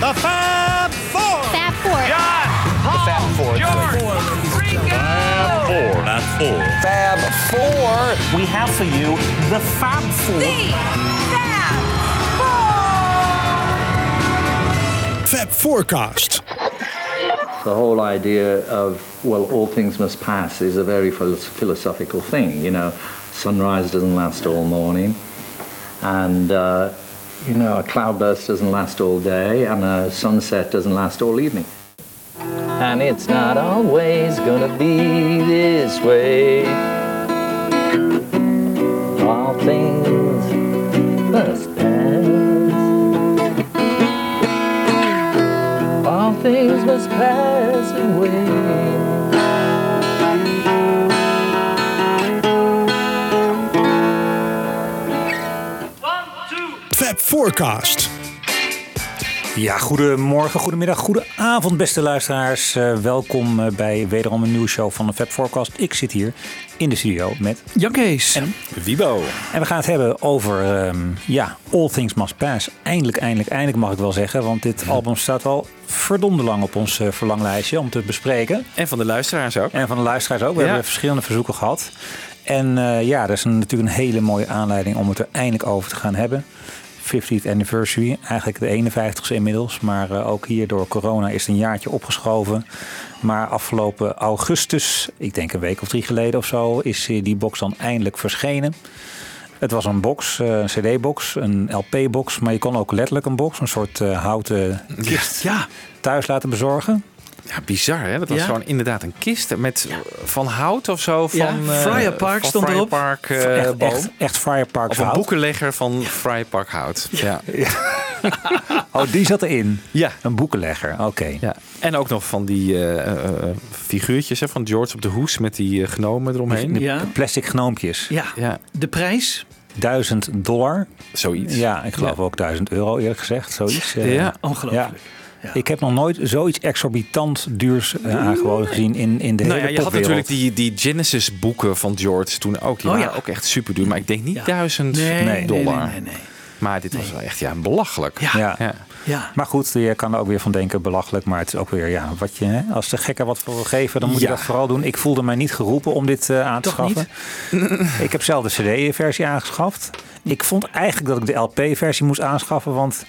The Fab Four. Fab Four. John, Paul, Fab Four. George, Rico. Four. Fab Four. Fab Four. We have for you the Fab Four. The Fab Four. Fab Forecast. The whole idea of, well, all things must pass is a very phil- philosophical thing. You know, sunrise doesn't last all morning, and, uh, you know, a cloudburst doesn't last all day, and a sunset doesn't last all evening. And it's not always gonna be this way. All things must pass. All things must pass away. Forecast. Ja, goedemorgen, goedemiddag, goedenavond beste luisteraars. Eh, welkom eh, bij wederom een nieuwe show van de Fab Forecast. Ik zit hier in de studio met Jan Kees. En, Wibo. en we gaan het hebben over, ehm, ja, All Things Must Pass. Eindelijk, eindelijk, eindelijk mag ik wel zeggen. Want dit album staat al verdomde lang op ons eh, verlanglijstje om te bespreken. En van de luisteraars ook. En van de luisteraars ook. We Ja. hebben verschillende verzoeken gehad. En eh, ja, dat is een- natuurlijk een hele mooie aanleiding om het er eindelijk over te gaan hebben. 50th anniversary, eigenlijk de 51ste inmiddels. Maar eh, ook hier door corona is het een jaartje opgeschoven. Maar afgelopen augustus, ik denk een week of drie geleden of zo, is eh, die box dan eindelijk verschenen. Het was een box, eh, een cd-box, een LP-box, maar je kon ook letterlijk een box, een soort houten kist Ja, thuis laten bezorgen. Ja bizar hè. Dat was Ja. gewoon inderdaad een kist met van hout of zo. Van, Ja, eh, Friar Park stond Friar erop. Park, eh, echt, echt, echt Park Of een boekenlegger van Friar Park hout. Ja. Oh, die zat erin. Ja. Een boekenlegger, oké. ja. En ook nog van die eh, figuurtjes hè, van George op de hoes met die genomen eromheen. De Ja. Plastic gnoompjes. Ja, Ja, de prijs. 1000 dollar. zoiets. Ja, ik geloof ook 1000 euro eerlijk gezegd. Zoiets. Ja. Ongelooflijk. ja. Ik heb nog nooit zoiets exorbitant duurs eh, aangeboden gezien in, in de Nou ja, hele je had natuurlijk die, die Genesis boeken van George toen ook. Die Oh, waren ja. ook echt super duur. Maar ik denk niet Ja. duizend Nee, nee, dollar. nee, nee, nee. Maar dit was wel echt ja, belachelijk. Ja. Ja. Ja. Ja. Maar goed, je kan er ook weer van denken, belachelijk. Maar het is ook weer, ja, wat je, hè, als de gekken wat voor wil geven, dan moet je Ja. dat vooral doen. Ik voelde mij niet geroepen om dit eh, aan te Toch schaffen. ik heb zelf de CD-versie aangeschaft. Ik vond eigenlijk dat ik de LP-versie moest aanschaffen, want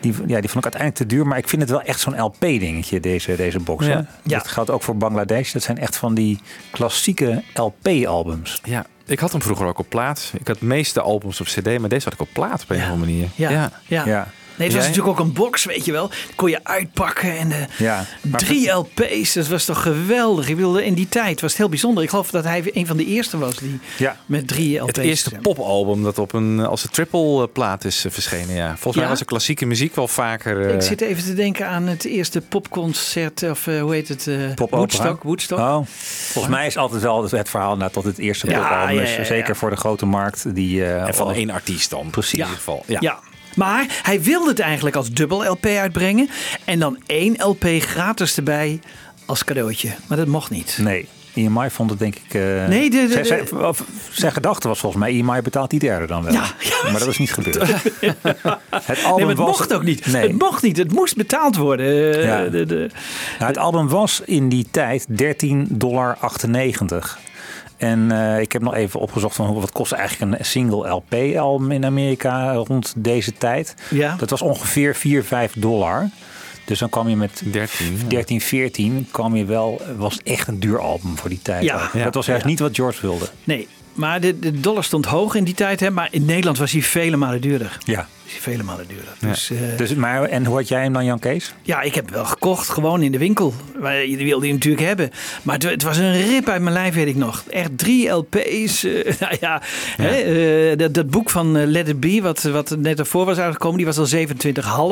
die, ja, die vond ik uiteindelijk te duur. Maar ik vind het wel echt zo'n LP-dingetje, deze, deze box. Ja. Ja. Dat geldt ook voor Bangladesh. Dat zijn echt van die klassieke LP-albums. Ja, ik had hem vroeger ook op plaat. Ik had de meeste albums op cd, maar deze had ik op plaat op een Ja. of andere manier. Ja. Ja. Ja. Nee, het was natuurlijk ook een box, weet je wel. Die kon je uitpakken en de Ja, maar- drie LP's. Dat was toch geweldig. Ik wilde in die tijd was het heel bijzonder. Ik geloof dat hij een van de eerste was die Ja. met drie LP's. Het eerste popalbum dat op een als een triple eh, plaat is eh, verschenen. Ja. Volgens mij Ja? was de klassieke muziek wel vaker. eh, Ik zit even te denken aan het eerste popconcert, of eh, hoe heet het? eh Popopera? Woodstock. Woodstock. Oh, volgens mij is altijd wel het verhaal naar tot het eerste Ja, popalbum ja, ja, ja. Zeker voor de grote markt. Die, eh, en van één artiest dan. Precies. In ieder geval. Ja. Maar hij wilde het eigenlijk als dubbel LP uitbrengen. En dan één LP gratis erbij als cadeautje. Maar dat mocht niet. Nee, EMI vond het denk ik... eh, Nee, de- de- zijn, zijn, gedachte was volgens mij, EMI betaalt die derde dan wel. Ja, ja. Maar dat is niet gebeurd. het album Nee, maar het was- mocht ook niet. Nee. Het mocht niet. Het moest betaald worden. Eh, Ja. de, de, Nou, het album was in die tijd 13,98 dollar. En eh, ik heb nog even opgezocht van wat kost eigenlijk een single LP-album in Amerika rond deze tijd. Ja. Dat was ongeveer 4, 5 dollar. Dus dan kwam je met 13. 13, 14 kwam je wel, was echt een duur album voor die tijd. Ja. Dat was juist niet wat George wilde. nee, maar de, de dollar stond hoog in die tijd. Hè, maar in Nederland was hij vele malen duurder. Ja. Was hij vele malen duurder. Dus, eh, Dus, maar, en hoe had jij hem dan, Jan Kees? Ja, ik heb hem wel gekocht, gewoon in de winkel. Je wilde hem natuurlijk hebben. Maar het, het was een rip uit mijn lijf, weet ik nog. Echt drie LP's. eh, nou ja, Hè, eh, dat, dat boek van Let It Be, wat, wat net ervoor was uitgekomen, die was al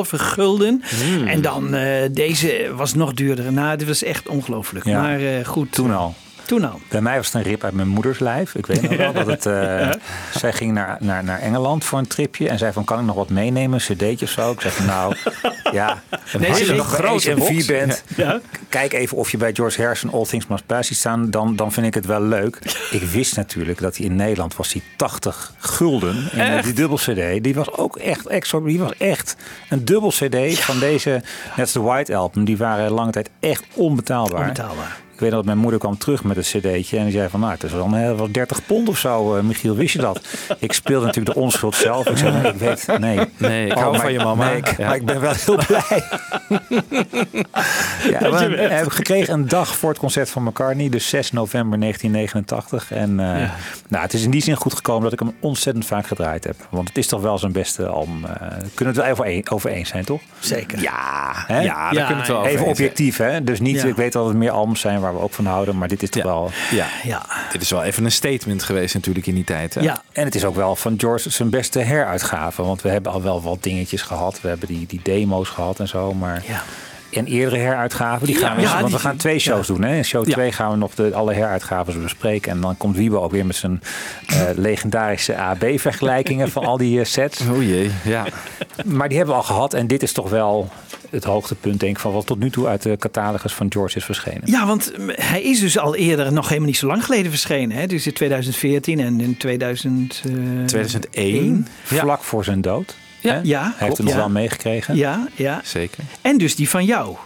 27,5 gulden. En dan deze was nog duurder. Nou, dit was echt ongelooflijk. Ja. Maar goed. Toen al. Toen al. Bij mij was het een rip uit mijn moeders lijf. Ik weet nog wel dat het. eh, zij ging naar, naar, naar Engeland voor een tripje en zei van kan ik nog wat meenemen, een cd'tje of zo. Ik zeg van nou ja, Nee, als je nog groot en vier bent, Ja. kijk even of je bij George Harrison All Things Must Pass ziet staan, dan, dan vind ik het wel leuk. Ik wist natuurlijk dat hij in Nederland was die 80 gulden in eh, die dubbel cd. Die was ook echt extra, die was echt een dubbel cd van deze, net als de White Album, die waren lange tijd echt onbetaalbaar. Onbetaalbaar. Ik weet dat mijn moeder kwam terug met het cd'tje en die zei van, nou, het is wel, een, wel 30 pond of zo. eh, Michiel, wist je dat? Ik speelde natuurlijk de onschuld zelf. Ik zei, nee, ik weet, nee. Nee, ik Oh, hou maar- van je mama. nee, ik- Ja. Maar ik ben wel heel blij. ja, we hebben gekregen een dag voor het concert van McCartney, dus 6 november 1989. En eh, nou, het is in die zin goed gekomen dat ik hem ontzettend vaak gedraaid heb. Want het is toch wel zijn beste album. eh, kunnen we het wel even over eens zijn, toch? Zeker. Ja, ja, daar Ja, kunnen we het wel over Even objectief, hè? Dus niet, Ja. ik weet dat er meer albums zijn waar we ook van houden, maar dit is toch Ja. wel. Ja. Ja. Dit is wel even een statement geweest natuurlijk in die tijd. Hè? Ja. En het is ook wel van George zijn beste heruitgave. Want we hebben al wel wat dingetjes gehad. We hebben die, die demo's gehad en zo. Maar Ja. En eerdere heruitgaven, die Ja, gaan we. ja, want die- we gaan twee shows doen. Hè? In show Ja. 2 gaan we nog de, alle heruitgaven bespreken. En dan komt Wiebo ook weer met zijn eh, legendarische AB-vergelijkingen van al die eh, sets. O jee, ja. Maar die hebben we al gehad. En dit is toch wel het hoogtepunt, denk ik, van wat tot nu toe uit de catalogus van George is verschenen. Ja, want mm, hij is dus al eerder, nog helemaal niet zo lang geleden verschenen. Hè? Dus in 2014 en in 2000, eh, 2001. Ja. Vlak voor zijn dood. Ja. hè? Ja, Hij heeft klopt, het nog ja. wel meegekregen. Ja, ja. Zeker. En dus die van jou.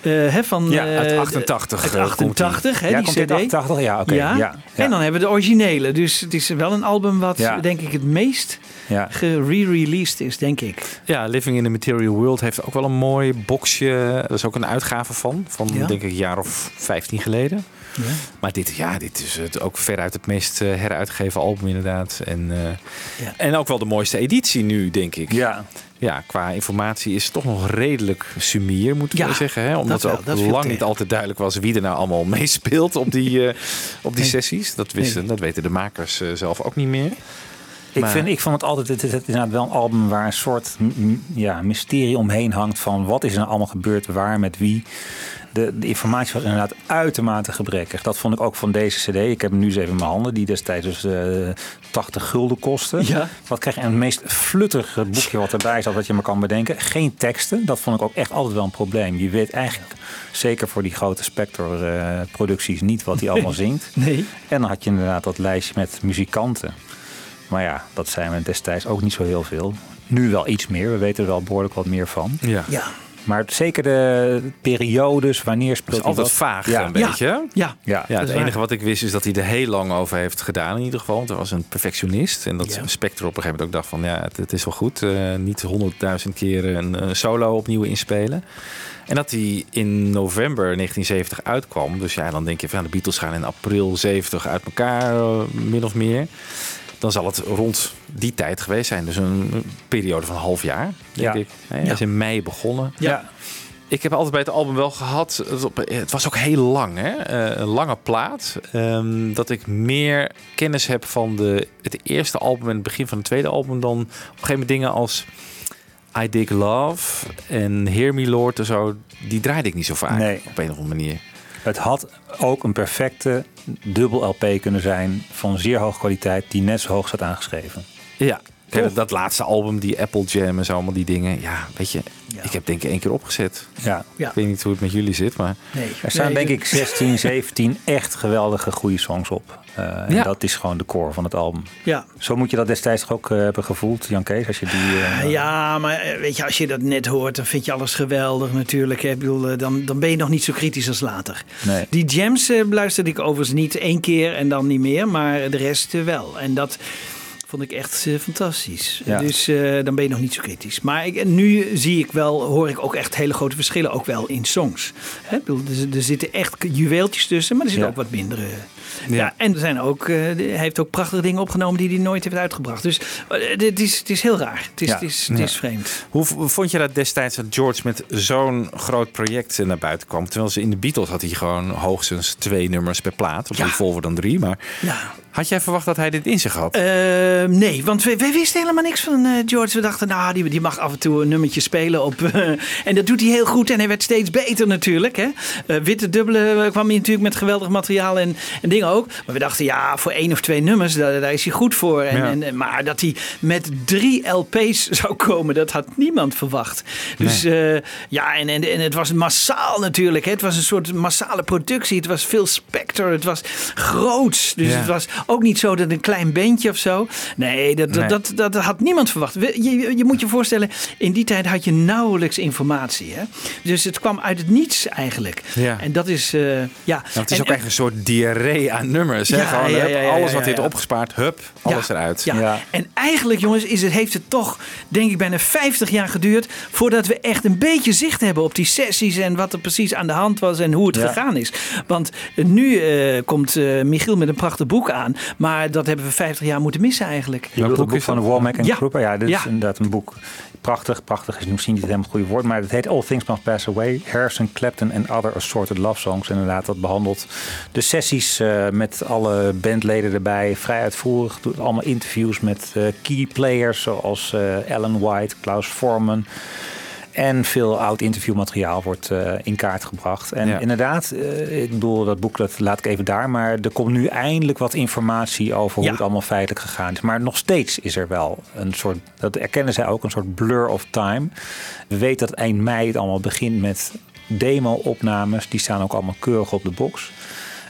Eh, hè, van, Ja, eh, uit de- 88, Uit eh, komt 88, hè, ja, die komt CD. 88? Ja, oké. ja. Ja, ja. En dan hebben we de originele. Dus het is wel een album wat, Ja. denk ik, het meest ja. gere-released is, denk ik. Ja, Living in the Material World heeft ook wel een mooi boxje. Er is ook een uitgave van. Van Ja. denk ik een jaar of 15 geleden. Ja. Maar dit, ja, dit is het ook veruit het meest eh, heruitgegeven album inderdaad. En, eh, Ja. en ook wel de mooiste editie nu, denk ik. Ja, Ja, qua informatie is het toch nog redelijk sumier, moeten Ja, we zeggen. Hè? Omdat dat ook lang niet altijd duidelijk was wie er nou allemaal meespeelt op die, eh, op die Nee. sessies. Dat, wisten, dat weten de makers zelf ook niet meer. ik, Maar- vind, ik vond het altijd, het het inderdaad wel een album waar een soort ja, mysterie omheen hangt van wat is er nou allemaal gebeurd, waar, met wie. De, de informatie was inderdaad uitermate gebrekkig. Dat vond ik ook van deze cd. Ik heb hem nu eens even in mijn handen, die destijds dus eh 80 gulden kostte. Ja. Wat krijg je? En het meest fluttige boekje wat erbij zat, wat je maar kan bedenken. Geen teksten. Dat vond ik ook echt altijd wel een probleem. Je weet eigenlijk, zeker voor die grote Spector-producties, niet wat hij allemaal zingt. Nee. En dan had je inderdaad dat lijstje met muzikanten. Maar ja, dat zijn we destijds ook niet zo heel veel. Nu wel iets meer. We weten er wel behoorlijk wat meer van. Ja. Ja. Maar zeker de periodes, wanneer Het speelt is hij altijd wat? vaag Ja. een beetje. Ja. Ja, Ja, Dat het enige waar. wat ik wist is dat hij er heel lang over heeft gedaan in ieder geval. Want hij was een perfectionist. En dat Ja. Spectre op een gegeven moment ook dacht van... ja, het, het is wel goed. eh, niet honderdduizend keer een solo opnieuw inspelen. En dat hij in november 1970 uitkwam. Dus ja, dan denk je van de Beatles gaan in april 70 uit elkaar, eh, min of meer. Dan zal het rond die tijd geweest zijn. Dus een periode van een half jaar, denk Ja. ik. Hij is in mei begonnen. Ja. Ik heb altijd bij het album wel gehad. Het was ook heel lang, hè? Eh, een lange plaat. ehm, dat ik meer kennis heb van de, het eerste album en het begin van het tweede album dan op een gegeven moment dingen als I Dig Love en Hear Me Lord en zo. Die draaide ik niet zo vaak Nee. op een of andere manier. Het had ook een perfecte dubbel LP kunnen zijn van zeer hoge kwaliteit die net zo hoog staat aangeschreven. Ja. Kijk, dat laatste album, die Apple Jam en zo, allemaal die dingen. Ja, weet je, ik heb denk ik één keer opgezet. Ja. Ja. Ik weet niet hoe het met jullie zit, maar... Nee. Er staan Nee, denk de- ik 16, 17 echt geweldige goede songs op. Eh, en Ja. dat is gewoon de core van het album. Ja. Zo moet je dat destijds toch ook eh, hebben gevoeld, Jan Kees, als je die... eh, Ja, maar weet je, als je dat net hoort, dan vind je alles geweldig natuurlijk. hè. Ik bedoel, dan, dan ben je nog niet zo kritisch als later. Nee. Die jams eh, beluisterde ik overigens niet één keer en dan niet meer, maar de rest wel. En dat vond ik echt eh, fantastisch. Ja. Dus eh, dan ben je nog niet zo kritisch. Maar ik, nu zie ik wel, hoor ik ook echt hele grote verschillen, ook wel in songs. Hè, er, er zitten echt juweeltjes tussen, maar er zitten Ja. ook wat mindere Ja. Ja. en er zijn ook, eh, hij heeft ook prachtige dingen opgenomen die hij nooit heeft uitgebracht. Dus eh, het, is, het is heel raar. Het is, Ja. het is, is vreemd. Hoe vond je dat destijds dat George met zo'n groot project eh, naar buiten kwam? Terwijl ze in de Beatles had hij gewoon hoogstens twee nummers per plaat. Of Ja. Dan drie. Maar Ja. had jij verwacht dat hij dit in zich had? Eh, nee, want wij, wij wisten helemaal niks van George. We dachten, nou, die, die mag af en toe een nummertje spelen op. en dat doet hij heel goed. En hij werd steeds beter natuurlijk. Hè? Witte dubbele kwam hij natuurlijk met geweldig materiaal en, en dingen ook. Maar we dachten, ja, voor één of twee nummers, daar, daar is hij goed voor. En, Ja. en, maar dat hij met drie LP's zou komen, dat had niemand verwacht. Dus eh, ja, en, en, en het was massaal natuurlijk. Hè? Het was een soort massale productie. Het was veel Spectre. Het was groots. Dus Ja. het was ook niet zo dat een klein bandje of zo. Nee, dat, dat, Nee. dat, dat had niemand verwacht. Je, je, je moet je voorstellen, in die tijd had je nauwelijks informatie. Hè? Dus het kwam uit het niets eigenlijk. Ja. En dat is, eh, ja. Nou, het is En- ook echt een soort diarree aan nummers. Hè? Ja, Gewoon, ja, hup, ja, ja, alles ja, wat hij ja. had opgespaard, hup, alles Ja, eruit. Ja. Ja. En eigenlijk, jongens, is het, heeft het toch, denk ik, bijna 50 jaar geduurd. voordat we echt een beetje zicht hebben op die sessies. en wat er precies aan de hand was en hoe het Ja. gegaan is. Want nu eh, komt eh, Michiel met een prachtig boek aan. maar dat hebben we 50 jaar moeten missen eigenlijk. Je bedoelt boek het boek is van de? Womack en Ja. Krupa? Ja, dit Ja. is inderdaad een boek. Prachtig, prachtig is misschien niet helemaal het goede woord, maar het heet All Things Must Pass Away. Harrison Clapton and Other Assorted Love Songs. En inderdaad, dat behandelt de sessies eh, met alle bandleden erbij. Vrij uitvoerig. Doet allemaal interviews met eh, key players zoals eh, Alan White, Klaus Forman. En veel oud interviewmateriaal wordt in kaart gebracht. En Ja. inderdaad, ik bedoel, dat boek dat laat ik even daar. Maar er komt nu eindelijk wat informatie over hoe het allemaal feitelijk gegaan is. Maar nog steeds is er wel een soort, dat erkennen zij ook, een soort blur of time. We weten dat eind mei het allemaal begint met demo-opnames. Die staan ook allemaal keurig op de box.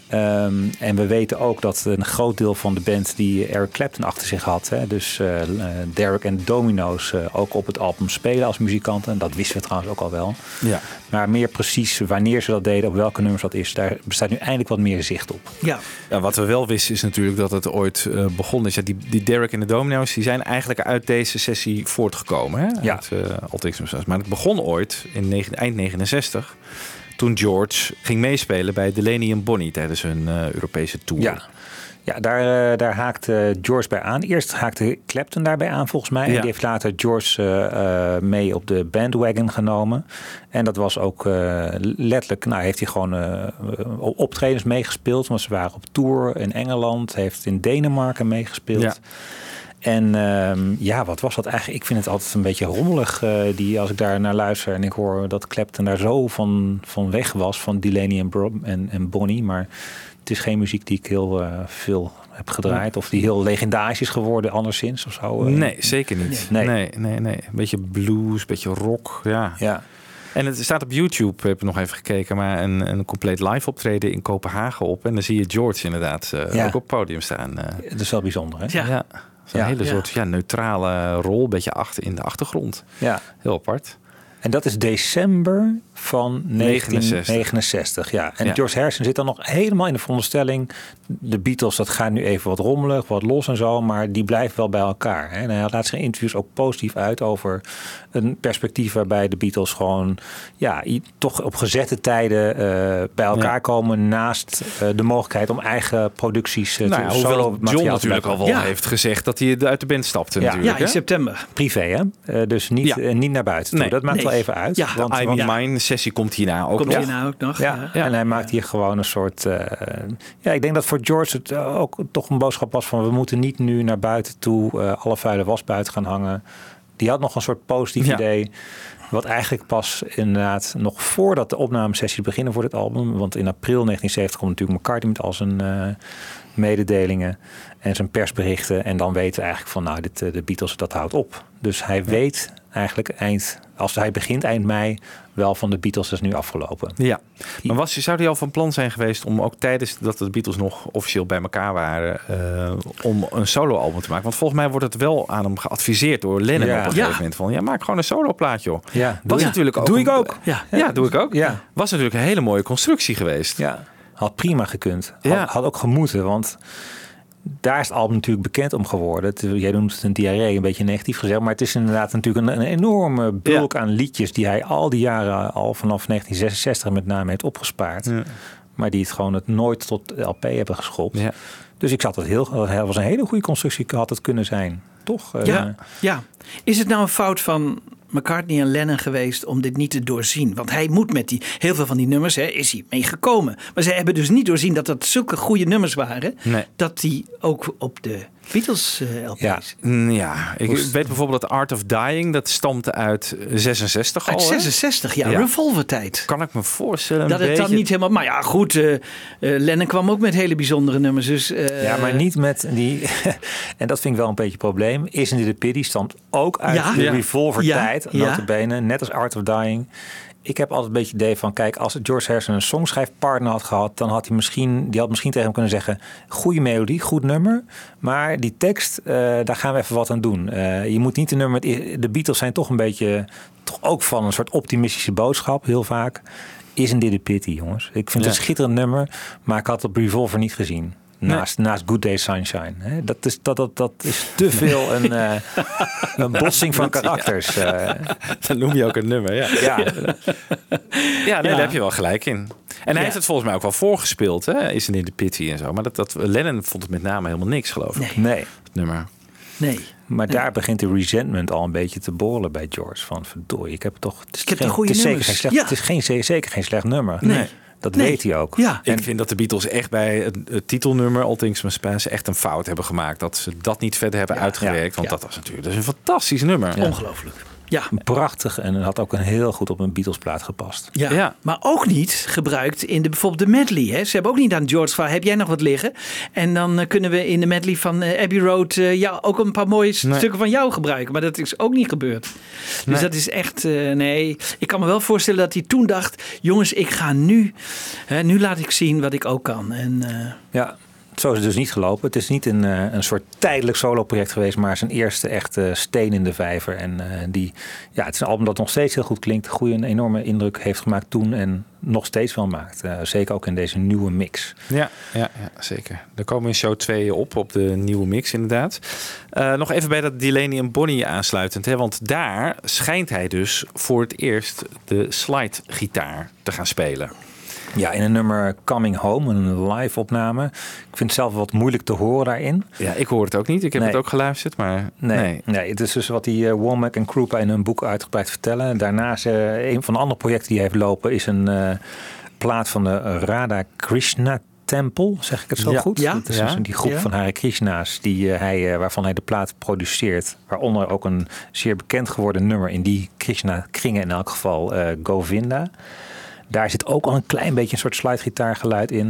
Ehm, en we weten ook dat een groot deel van de band die Eric Clapton achter zich had, hè, dus eh, eh, Derek en Domino's, eh, ook op het album spelen als muzikanten. En dat wisten we trouwens ook al wel. Ja. Maar meer precies wanneer ze dat deden, op welke nummers dat is, daar bestaat nu eindelijk wat meer zicht op. Ja, Ja, wat we wel wisten is natuurlijk dat het ooit eh, begonnen is. Ja, die, die Derek en de Domino's die zijn eigenlijk uit deze sessie voortgekomen. Hè? Ja. Uit, eh. Maar het begon ooit in negen- eind 69. Toen George ging meespelen bij Delaney en Bonnie tijdens hun eh, Europese tour. Ja, ja daar, eh, daar haakte George bij aan. Eerst haakte Clapton daarbij aan volgens mij. En die heeft later George eh, eh, mee op de bandwagon genomen. En dat was ook eh, letterlijk, nou heeft hij gewoon eh, op optredens meegespeeld. Want ze waren op tour in Engeland. Heeft in Denemarken meegespeeld. Ja. En ehm, ja, wat was dat eigenlijk? Ik vind het altijd een beetje rommelig. eh, die, als ik daar naar luister en ik hoor dat Clapton daar zo van, van weg was. Van Delaney en, Bro- en, en Bonnie. Maar het is geen muziek die ik heel eh, veel heb gedraaid. Of die heel legendarisch is geworden anderszins of zo. eh. Nee, zeker niet. Nee. Nee. Nee, nee, Een beetje blues, een beetje rock. Ja. Ja, En het staat op YouTube, heb ik nog even gekeken, maar een, een compleet live optreden in Kopenhagen op. En dan zie je George inderdaad eh, Ja. ook op het podium staan. eh. dat is wel bijzonder hè? Ja. ja. Zo'n Ja. hele Ja. soort ja, neutrale rol, een beetje achter in de achtergrond. Ja. Heel apart. En dat is december van 69. 1969. Ja. En Ja. George Harrison zit dan nog helemaal in de veronderstelling. De Beatles, dat gaat nu even wat rommelig, wat los en zo. Maar die blijven wel bij elkaar. Hè. En hij laat zijn interviews ook positief uit over een perspectief waarbij de Beatles gewoon ja, toch op gezette tijden eh, bij elkaar Ja. komen. Naast eh, de mogelijkheid om eigen producties uh, Nou te hoewel John natuurlijk al wel Ja. heeft gezegd dat hij uit de band stapte Ja. natuurlijk. ja in hè? september. Privé, hè? Eh, dus niet, Ja. niet naar buiten toe. Nee. Dat maakt Nee. Wel even uit. Ja. want, want- Mine sessie komt hierna ook Komt nog. nou ook nog? Ja, en hij maakt hier gewoon een soort. eh, ja, ik denk dat voor George het eh, ook toch een boodschap was van we moeten niet nu naar buiten toe eh, alle vuile was buiten gaan hangen. Die had nog een soort positief idee. Wat eigenlijk pas inderdaad nog voordat de opnamesessie beginnen voor dit album. Want in april 1970 komt natuurlijk McCartney met al zijn mededelingen en zijn persberichten. En dan weten we eigenlijk van nou, dit, de Beatles, dat houdt op. Dus hij weet eigenlijk eind, als hij begint eind mei, wel van de Beatles is nu afgelopen. Ja, maar was, zou hij al van plan zijn geweest om ook tijdens dat de Beatles nog officieel bij elkaar waren, eh, om een solo-album te maken? Want volgens mij wordt het wel aan hem geadviseerd door Lennon Ja. op een Ja. gegeven moment van, ja, maak gewoon een solo-plaat, joh. Ja, Was Ja. natuurlijk ook. Doe ik een- ook. Ja. Ja, doe ik ook. Ja. Was natuurlijk een hele mooie constructie geweest. Ja, had prima gekund. Had, Ja. had ook gemoeten, want daar is het album natuurlijk bekend om geworden. Het, jij noemt het een diarree, een beetje negatief gezegd. Maar het is inderdaad natuurlijk een, een enorme bulk aan liedjes... die hij al die jaren, al vanaf 1966 met name, heeft opgespaard. Ja. maar die het gewoon het nooit tot LP hebben geschopt. Ja. Dus ik zat het heel, het was een hele goede constructie, had het kunnen zijn. Toch? Eh, Ja, ja. Is het nou een fout van McCartney en Lennon geweest om dit niet te doorzien? Want hij moet met die, heel veel van die nummers, hè, is hij meegekomen. Maar ze hebben dus niet doorzien dat dat zulke goede nummers waren. Nee. Dat die ook op de Beatles eh, LP's. Ja. Mm, Ja, ik weet bijvoorbeeld dat Art of Dying, dat stamt uit 66 al. Uit hè? 66, ja, Ja. Revolver tijd. Kan ik me voorstellen. een Dat het dan niet helemaal. Maar ja, goed. eh eh, Lennon kwam ook met hele bijzondere nummers. Dus, eh, Ja, maar niet met die. en dat vind ik wel een beetje een probleem. Is in de Pity stamt ook uit Ja. de Ja. Revolver tijd, Ja. notabene, net als Art of Dying. Ik heb altijd een beetje het idee van, kijk, als George Harrison een songschrijfpartner had gehad, dan had hij misschien, die had misschien tegen hem kunnen zeggen, goede melodie, goed nummer, maar die tekst, eh, daar gaan we even wat aan doen. Eh, je moet niet de nummer, de Beatles zijn toch een beetje, toch ook van een soort optimistische boodschap, heel vaak. Isn't dit a pity, jongens? Ik vind het een schitterend nummer, maar ik had op Revolver niet gezien. Naast, naast Good Day Sunshine. Hè? Dat, is, dat, dat, dat is te veel een, eh, een botsing van karakters. eh. Dan noem je ook een nummer, ja. ja. Ja, nee, daar heb je wel gelijk in. En hij heeft het volgens mij ook wel voorgespeeld, hè? Is in de Pity en zo. Maar dat, dat, Lennon vond het met name helemaal niks, geloof ik. Nee. Nee. Het nummer. Nee. Maar daar begint de resentment al een beetje te borrelen bij George. Van verdorie, ik heb toch. Het is, Ik heb geen, toch goede het is zeker nummers? geen slecht, Ja. Het is geen, zeker geen slecht nummer. Nee. Dat Nee. weet hij ook. Ja. Ik vind dat de Beatles echt bij het, het titelnummer All Things Must Pass echt een fout hebben gemaakt. Dat ze dat niet verder hebben uitgewerkt. Want ja. dat was natuurlijk dat is een fantastisch nummer. Ongelooflijk. Ja. Prachtig en het had ook een heel goed op een Beatles plaat gepast. Ja. Ja. maar ook niet gebruikt in de, bijvoorbeeld de medley. Hè. Ze hebben ook niet aan George gevraagd, heb jij nog wat liggen? En dan eh, kunnen we in de medley van eh, Abbey Road eh, ja, ook een paar mooie Nee. stukken van jou gebruiken. Maar dat is ook niet gebeurd. Dus Nee. dat is echt, eh, nee. Ik kan me wel voorstellen dat hij toen dacht, jongens, ik ga nu, hè, nu laat ik zien wat ik ook kan. En eh, Ja, zo is het dus niet gelopen. Het is niet een, eh, een soort tijdelijk solo-project geweest, maar zijn eerste echte steen in de vijver. En eh, die, ja, het is een album dat nog steeds heel goed klinkt, goede, een enorme indruk heeft gemaakt toen en nog steeds wel maakt. Eh, zeker ook in deze nieuwe mix. Ja, ja, ja, zeker. Daar komen in show 2 op, op de nieuwe mix inderdaad. Nog even bij dat Delaney en Bonnie aansluitend. Hè, want daar schijnt hij dus voor het eerst de slide-gitaar te gaan spelen. Ja, in een nummer Coming Home, een live opname. Ik vind het zelf wat moeilijk te horen daarin. Ja, ik hoor het ook niet. Ik heb Nee. het ook geluisterd, maar Nee, nee. nee. het is dus wat die uh, Womack en Krupa in hun boek uitgebreid vertellen. Daarnaast, eh, een van de andere projecten die hij heeft lopen, is een eh, plaat van de Radha Krishna Temple, zeg ik het zo Ja. goed? Ja. Dat is Ja. dus die groep Ja. van Hare Krishna's die, hij, waarvan hij de plaat produceert. Waaronder ook een zeer bekend geworden nummer in die Krishna-kringen in elk geval, Govinda. Daar zit ook al een klein beetje een soort slidegitaargeluid in.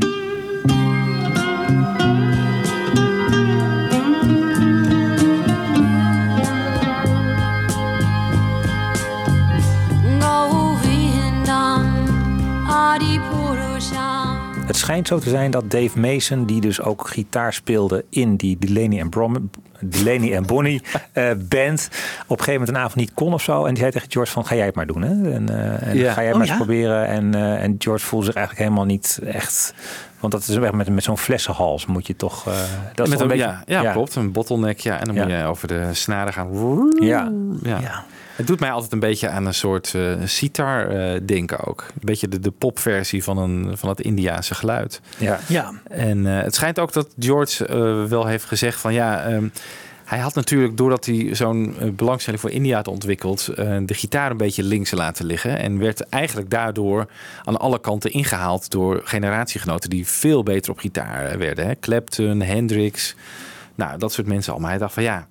Het schijnt zo te zijn dat Dave Mason, die dus ook gitaar speelde in die Delaney en, Brom, Delaney en Bonnie eh, band, op een gegeven moment een avond niet kon of zo. En die zei tegen George van, ga jij het maar doen. Hè? En, eh, en Ja. ga jij Oh, maar ja? eens proberen. En, eh, en George voelde zich eigenlijk helemaal niet echt... Want dat is echt met, met zo'n flessenhals moet je toch... eh, dat is Met toch een, een ja, beetje, ja, klopt. Een bottleneck, ja. En dan Ja. moet je over de snaren gaan. Ja. ja. Het doet mij altijd een beetje aan een soort eh sitar eh, denken ook. Een beetje de, de popversie van, een, van het Indiaanse geluid. Ja. ja. En eh, het schijnt ook dat George eh, wel heeft gezegd van ja... ehm, hij had natuurlijk, doordat hij zo'n belangstelling voor India had ontwikkeld, eh, de gitaar een beetje links laten liggen. En werd eigenlijk daardoor aan alle kanten ingehaald door generatiegenoten die veel beter op gitaar werden. Hè? Clapton, Hendrix, nou dat soort mensen allemaal. Hij dacht van ja,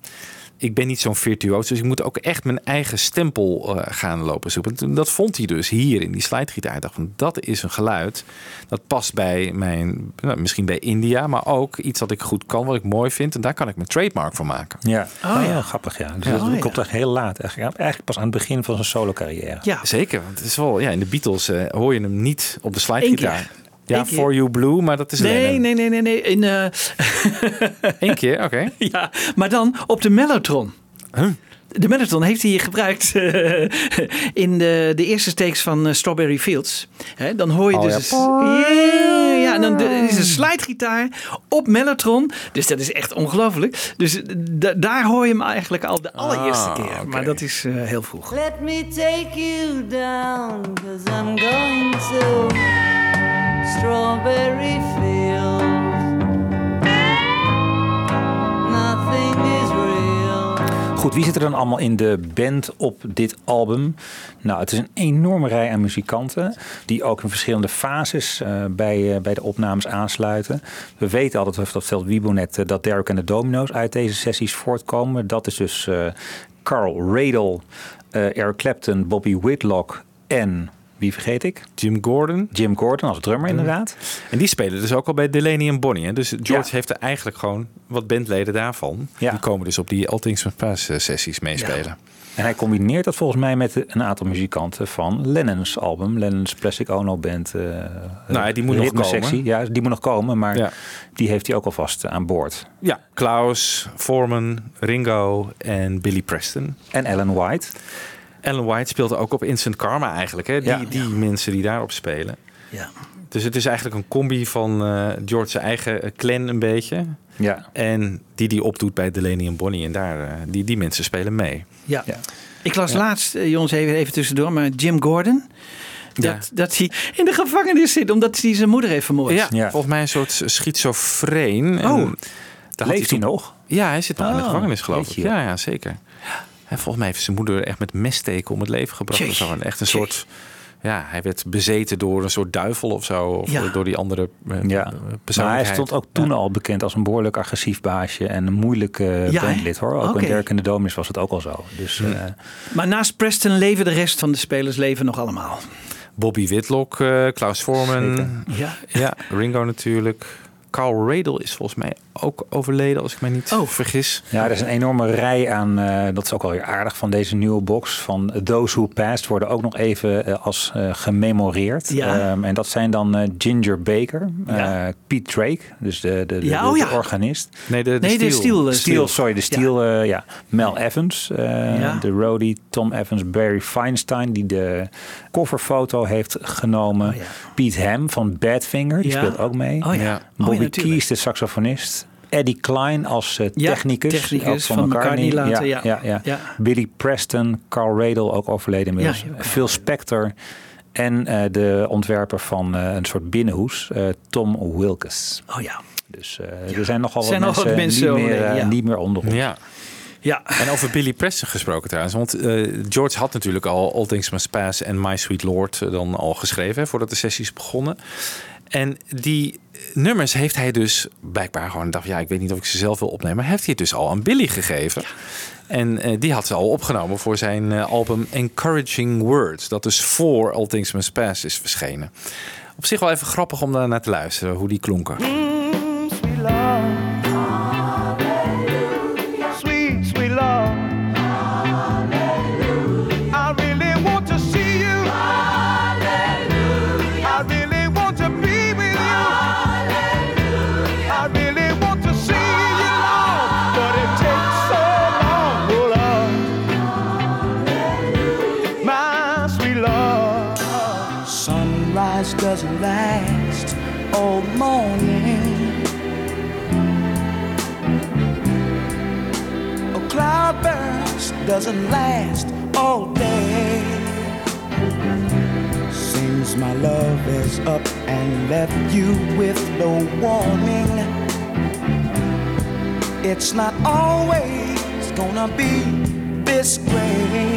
ik ben niet zo'n virtuoos, dus ik moet ook echt mijn eigen stempel eh, gaan lopen zoeken. En Dat vond hij dus hier in die slidegitaar. Hij dacht van dat is een geluid dat past bij mijn, nou, misschien bij India, maar ook iets wat ik goed kan, wat ik mooi vind. En daar kan ik mijn trademark van maken. Ja. Oh, Nou ja. ja, grappig ja. Dus Ja. dat Oh, ja. komt echt heel laat. Eigenlijk eigenlijk pas aan het begin van zijn solo carrière. ja. Zeker, want het is wel, ja, in de Beatles eh, hoor je hem niet op de slidegitaar. Ja, Eén keer. For You Blue, maar dat is Nee, Lennon. nee, nee, nee, nee. In, eh, Eén keer, oké. ja, maar dan op de Mellotron. Huh? De Mellotron heeft hij gebruikt eh, in de, de eerste takes van eh, Strawberry Fields. Hè, dan hoor je Oh, dus... ja. Ja, ja, en dan de- is een slidegitaar op Mellotron. Dus dat is echt ongelooflijk. Dus da- daar hoor je hem eigenlijk al de allereerste Ah, keer. Maar dat is eh, heel vroeg. Let me take you down, cause I'm going to strawberry fields. Nothing is real. Goed, wie zit er dan allemaal in de band op dit album? Nou, het is een enorme rij aan muzikanten die ook in verschillende fases eh, bij, eh, bij de opnames aansluiten. We weten altijd, dat vertelt Wiebo net, eh, dat Derek en de Domino's uit deze sessies voortkomen. Dat is dus Carl Radel, eh, Eric Clapton, Bobby Whitlock en, wie vergeet ik? Jim Gordon. Jim Gordon als drummer inderdaad. En die spelen dus ook al bij Delaney en Bonnie. Hè? Dus George Ja. heeft er eigenlijk gewoon wat bandleden daarvan. Ja. Die komen dus op die All Things Pass eh, sessies meespelen. En hij combineert dat volgens mij met een aantal muzikanten van Lennon's album. Lennon's Plastic Ono Band. eh, Nou die moet nog komen. Ja, die moet nog komen, maar die heeft hij ook alvast aan boord. Ja, Klaus, Foreman, Ringo en Billy Preston. En Ellen White. Ellen White speelde ook op Instant Karma eigenlijk. Hè? Die, Ja. die mensen die daarop spelen. Ja. Dus het is eigenlijk een combi van eh George's eigen clan een beetje. Ja. En die die opdoet bij Delaney en Bonnie. En daar, eh, die, die mensen spelen mee. Ja. Ja. Ik las laatst, eh, jongens, even, even tussendoor, maar Jim Gordon. Dat, Ja. dat hij in de gevangenis zit omdat hij zijn moeder heeft vermoord. Ja, Ja. volgens mij een soort schizofreen. En Oh. had Leeft hij toen- nog? Ja, hij zit nog in de Oh, gevangenis, geloof ik. Ja, ja, zeker. En volgens mij heeft zijn moeder echt met messteken om het leven gebracht. Of zo. En Echt een soort... Ja, hij werd bezeten door een soort duivel of zo. Of Ja. door die andere eh, Ja. eh, Maar hij stond ook toen Ja. al bekend als een behoorlijk agressief baasje en een moeilijke Ja, hè? bandlid hoor. Ook Oké. in Dirk en de was het ook al zo. Dus eh, Maar naast Preston leven de rest van de spelers leven nog allemaal. Bobby Whitlock, eh, Klaus Forman. Zeker. Ja. Ja, Ringo natuurlijk. Carl Radel is volgens mij ook overleden, als ik mij niet Oh. vergis. Ja, er is een enorme rij aan, eh, dat is ook wel weer aardig van deze nieuwe box. Van Those Who Passed worden ook nog even eh, als eh, gememoreerd. Ja. Ehm, en dat zijn dan eh, Ginger Baker, Ja. eh, Pete Drake, dus de, de, de, Ja, oh de ja. organist. Nee, de, de Nee, de Steel. Steel. Steel, sorry, de. Steel, ja. ja. Mel Evans, eh, Ja. de roadie, Tom Evans, Barry Feinstein, die de coverfoto heeft genomen. Oh, ja. Pete Ham van Badfinger, die Ja. speelt ook mee. Oh ja. Ja. Oh, ja, Bobby natuurlijk. Keys, de saxofonist. Eddie Klein als eh, Ja, technicus. technicus ook van McCartney later, ja. ja, ja. Ja. Billy Preston, Carl Radel, ook overleden inmiddels. Ja, ja. Phil Spector. En eh, de ontwerper van eh, een soort binnenhoes, eh, Tom Wilkes. Oh ja. Dus eh, er zijn nogal wat Zijn mensen, wat mensen niet, meer, ja. niet meer onder ons. Ja. Ja. En over Billy Preston gesproken trouwens. Want eh, George had natuurlijk al All Things Must Pass en My Sweet Lord dan al geschreven. Hè, voordat de sessies begonnen. En die nummers heeft hij dus blijkbaar gewoon dacht, ja, ik weet niet of ik ze zelf wil opnemen. Maar heeft hij het dus al aan Billy gegeven. En eh, die had ze al opgenomen voor zijn eh, album Encouraging Words. Dat dus voor All Things Must Pass is verschenen. Op zich wel even grappig om daar naar te luisteren, hoe die klonken. Doesn't last all day. Seems my love is up and left you with no warning. It's not always gonna be this way.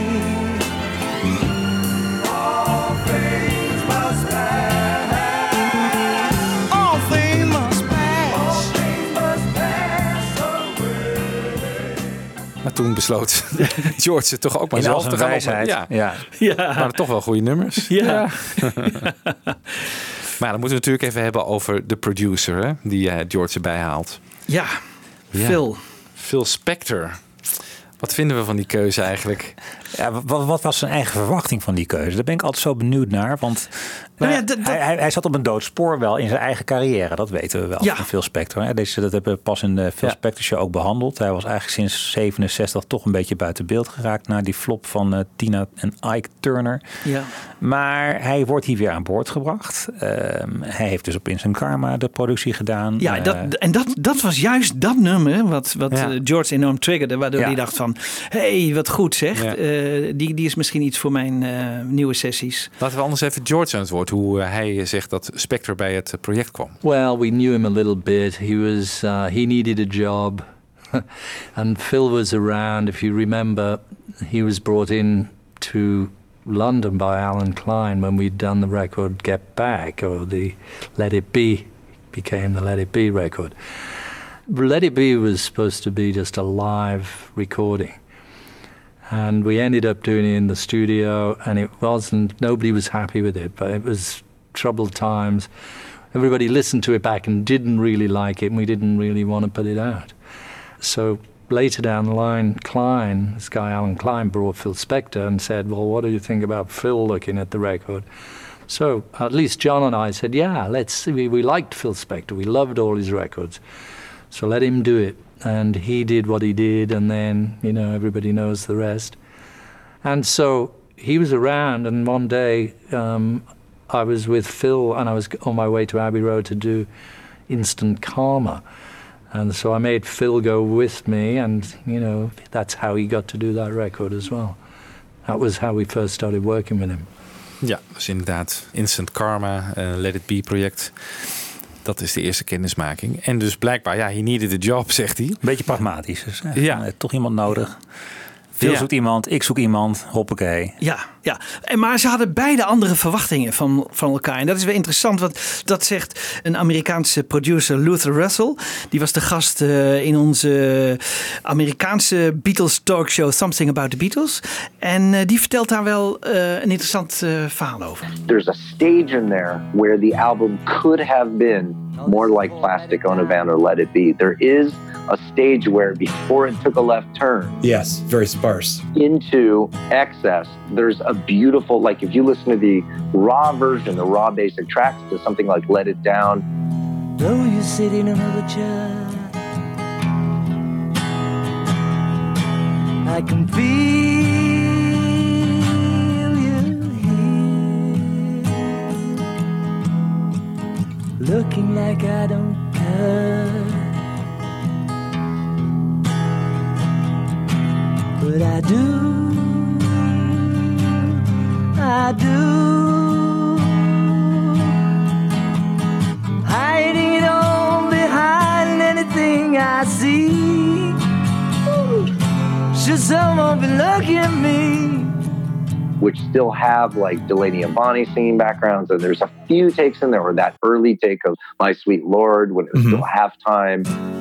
Toen besloot George het toch ook maar In zelf te gaan wijsheid. Ja. Ja. Ja. Maar toch wel goede nummers. Ja. Maar dan moeten we natuurlijk even hebben over de producer, hè, die eh, George erbij haalt. Ja. Ja. Phil. Phil Spector. Wat vinden we van die keuze eigenlijk? Ja, wat, wat was zijn eigen verwachting van die keuze? Daar ben ik altijd zo benieuwd naar. Want Nou nou ja, dat- dat- hij, hij, zat op een dood spoor wel in zijn eigen carrière. Dat weten we wel Ja. van Phil Spector. Deze, dat hebben we pas in de Phil Ja. Spector Show ook behandeld. Hij was eigenlijk sinds 67 toch een beetje buiten beeld geraakt... na die flop van eh, Tina en Ike Turner. Ja. Maar hij wordt hier weer aan boord gebracht. Ehm, hij heeft dus op Instant Karma de productie gedaan. Ja, Eh, dat, en dat, dat was juist dat nummer wat, wat eh, George enorm triggerde. Waardoor hij dacht van, hé, hey, wat goed zeg. Ja. Eh, die, die is misschien iets voor mijn eh, nieuwe sessies. Laten we anders even George aan het woord. Hoe eh, hij zegt dat Spectre bij het project kwam. Well, we knew him a little bit. He was uh, he needed a job, and Phil was around. If you remember, he was brought in to London by Alan Klein when we'd done the record Get Back or the Let It Be became the Let It Be record. Let It Be was supposed to be just a live recording. And we ended up doing it in the studio, and it wasn't, nobody was happy with it, but it was troubled times. Everybody listened to it back and didn't really like it, and we didn't really want to put it out. So later down the line, Klein, this guy Alan Klein, brought Phil Spector and said, Well, what do you think about Phil looking at the record? So at least John and I said, Yeah, let's see. We, we liked Phil Spector, we loved all his records. So let him do it. And he did what he did, and then, you know, everybody knows the rest. And so he was around, and one day um, I was with Phil, and I was on my way to Abbey Road to do Instant Karma. And so I made Phil go with me, and, you know, that's how he got to do that record as well. That was how we first started working with him. Ja, dus inderdaad Instant Karma, eh, Let It Be project. Dat is de eerste kennismaking. En dus blijkbaar, ja, he needed a job, zegt hij. Beetje pragmatisch. Dus, Ja. eh, Toch iemand nodig. Veel Ja. zoekt iemand, ik zoek iemand, hoppakee. Ja, ja. En, maar ze hadden beide andere verwachtingen van, van elkaar. En dat is weer interessant, want dat zegt een Amerikaanse producer, Luther Russell. Die was de gast eh, in onze Amerikaanse Beatles talkshow Something About the Beatles. En eh, die vertelt daar wel eh, een interessant verhaal over. there's a stage in there where the album could have been more like Plastic Ono Van or Let It Be. There is a stage where before it took a left turn Yes, very sparse. into excess, there's a beautiful, like if you listen to the raw version, the raw basic tracks to something like Let It Down, Though you sit in another chair, I can feel you here, looking like I don't care. But I do, I do. hiding on behind anything I see. Should someone be looking at me? which still have like Delaney and Bonnie singing backgrounds. And there's a few takes in there, or that early take of My Sweet Lord when it was mm-hmm. still halftime.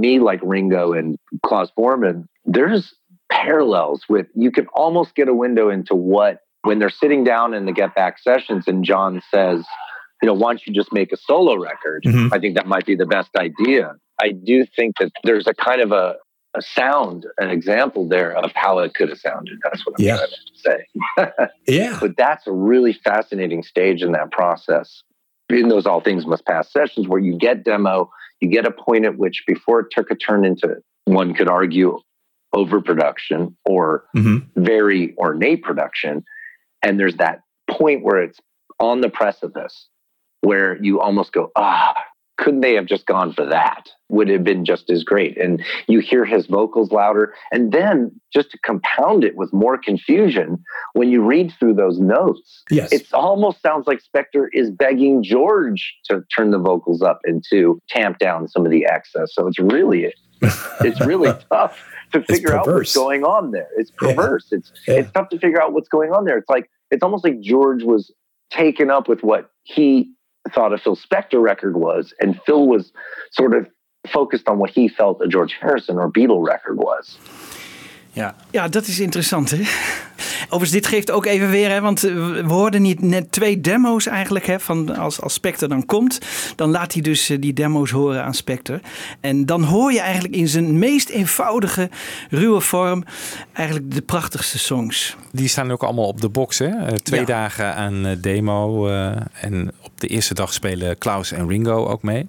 Me like Ringo and Klaus Borman. There's parallels with, you can almost get a window into what, when they're sitting down in the Get Back sessions and John says, you know, why don't you just make a solo record? Mm-hmm. I think that might be the best idea. I do think that there's a kind of a, a sound, an example there of how it could have sounded. That's what I'm Yeah. trying to say. Yeah. But that's a really fascinating stage in that process. In those all things must pass sessions where you get demo, you get a point at which before it took a turn into one could argue overproduction or Mhm. very ornate production. And there's that point where it's on the precipice where you almost go, ah, couldn't they have just gone for that? Would have been just as great. And you hear his vocals louder. And then just to compound it with more confusion, when you read through those notes, Yes. it almost sounds like Spectre is begging George to turn the vocals up and to tamp down some of the excess. So it's really it's really tough to figure out what's going on there. It's Yeah. perverse. It's Yeah. it's tough to figure out what's going on there. It's like it's almost like George was taken up with what he thought a Phil Spector record was, and Phil was sort of focused on what he felt a George Harrison or Beatle record was. Ja. Ja, dat is interessant, hè? Overigens, dit geeft ook even weer, hè, want eh, we hoorden niet net twee demo's eigenlijk, hè, van als, als Spectre dan komt, dan laat hij dus eh, die demo's horen aan Spectre. En dan hoor je eigenlijk in zijn meest eenvoudige, ruwe vorm eigenlijk de prachtigste songs. Die staan ook allemaal op de box. Hè? Eh, twee Ja. dagen aan demo. en op de eerste dag spelen Klaus en Ringo ook mee.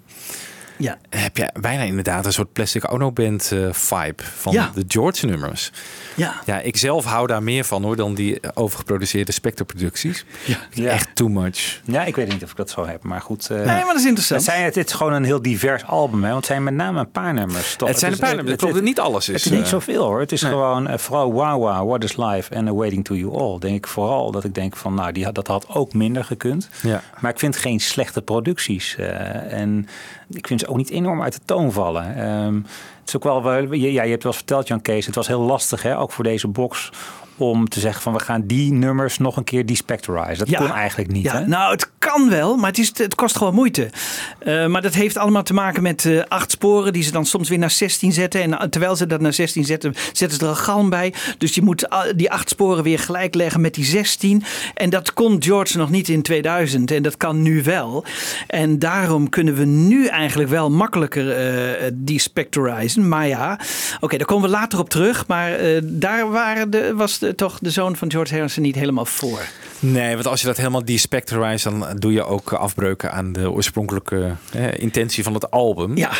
Ja. Heb je bijna inderdaad een soort Plastic Ono Band eh, vibe van Ja. de George nummers. Ja. Ja, ik zelf hou daar meer van hoor dan die overgeproduceerde Spectre producties. Ja. Echt too much. Ja, ik weet niet of ik dat zo heb, maar goed. eh, Nee, maar dat is interessant. Het, zijn, het is gewoon een heel divers album, hè? want het zijn met name een paar nummers. Toch? Het zijn is- een paar nummers, het- klopt, niet alles Het is, is niet eh, zoveel hoor. Het is nee. gewoon eh, vooral Wow Wow, What is Life en Waiting to You All. Denk ik vooral dat ik denk van, nou, die, had- dat had ook minder gekund. Ja. Maar ik vind geen slechte producties. eh, en ik vind ze ook niet enorm uit de toon vallen. Ehm, het is ook wel, ja, je hebt wel verteld, Jan Kees, het was heel lastig, hè, ook voor deze box, om te zeggen van we gaan die nummers nog een keer despectorizen. Dat Ja. kon eigenlijk niet. Ja, hè? nou, het kan wel, maar het, is, het kost gewoon moeite. Eh, maar dat heeft allemaal te maken met eh, acht sporen die ze dan soms weer naar 16 zetten. En eh, terwijl ze dat naar 16 zetten, zetten ze er een galm bij. Dus je moet die acht sporen weer gelijk leggen met die 16. En dat kon George nog niet in 2000 en dat kan nu wel. En daarom kunnen we nu eigenlijk wel makkelijker eh despectorizen. Maar ja, oké, daar komen we later op terug. Maar daar waren de, was de, toch de zoon van George Harrison niet helemaal voor. Nee, want als je dat helemaal despectorize, dan doe je ook afbreuken aan de oorspronkelijke eh, intentie van het album. Ja,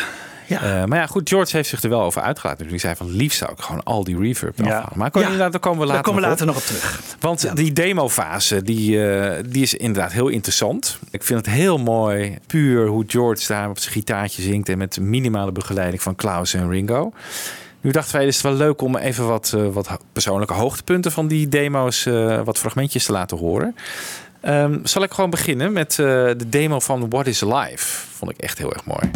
ja. Eh, maar ja, goed, George heeft zich er wel over uitgelaten. Dus die zei van liefst zou ik gewoon al die reverb Ja. afhalen. Maar Ja, inderdaad, daar komen we later, Daar komen we nog later op. nog op terug. Want die demofase, die, eh, die is inderdaad heel interessant. Ik vind het heel mooi, puur hoe George daar op zijn gitaartje zingt... en met minimale begeleiding van Klaus en Ringo. Nu dachten wij, het is wel leuk om even wat, eh, wat persoonlijke hoogtepunten... van die demo's, eh, wat fragmentjes te laten horen. Ehm, zal ik gewoon beginnen met eh, de demo van What is Life. Vond ik echt heel erg mooi.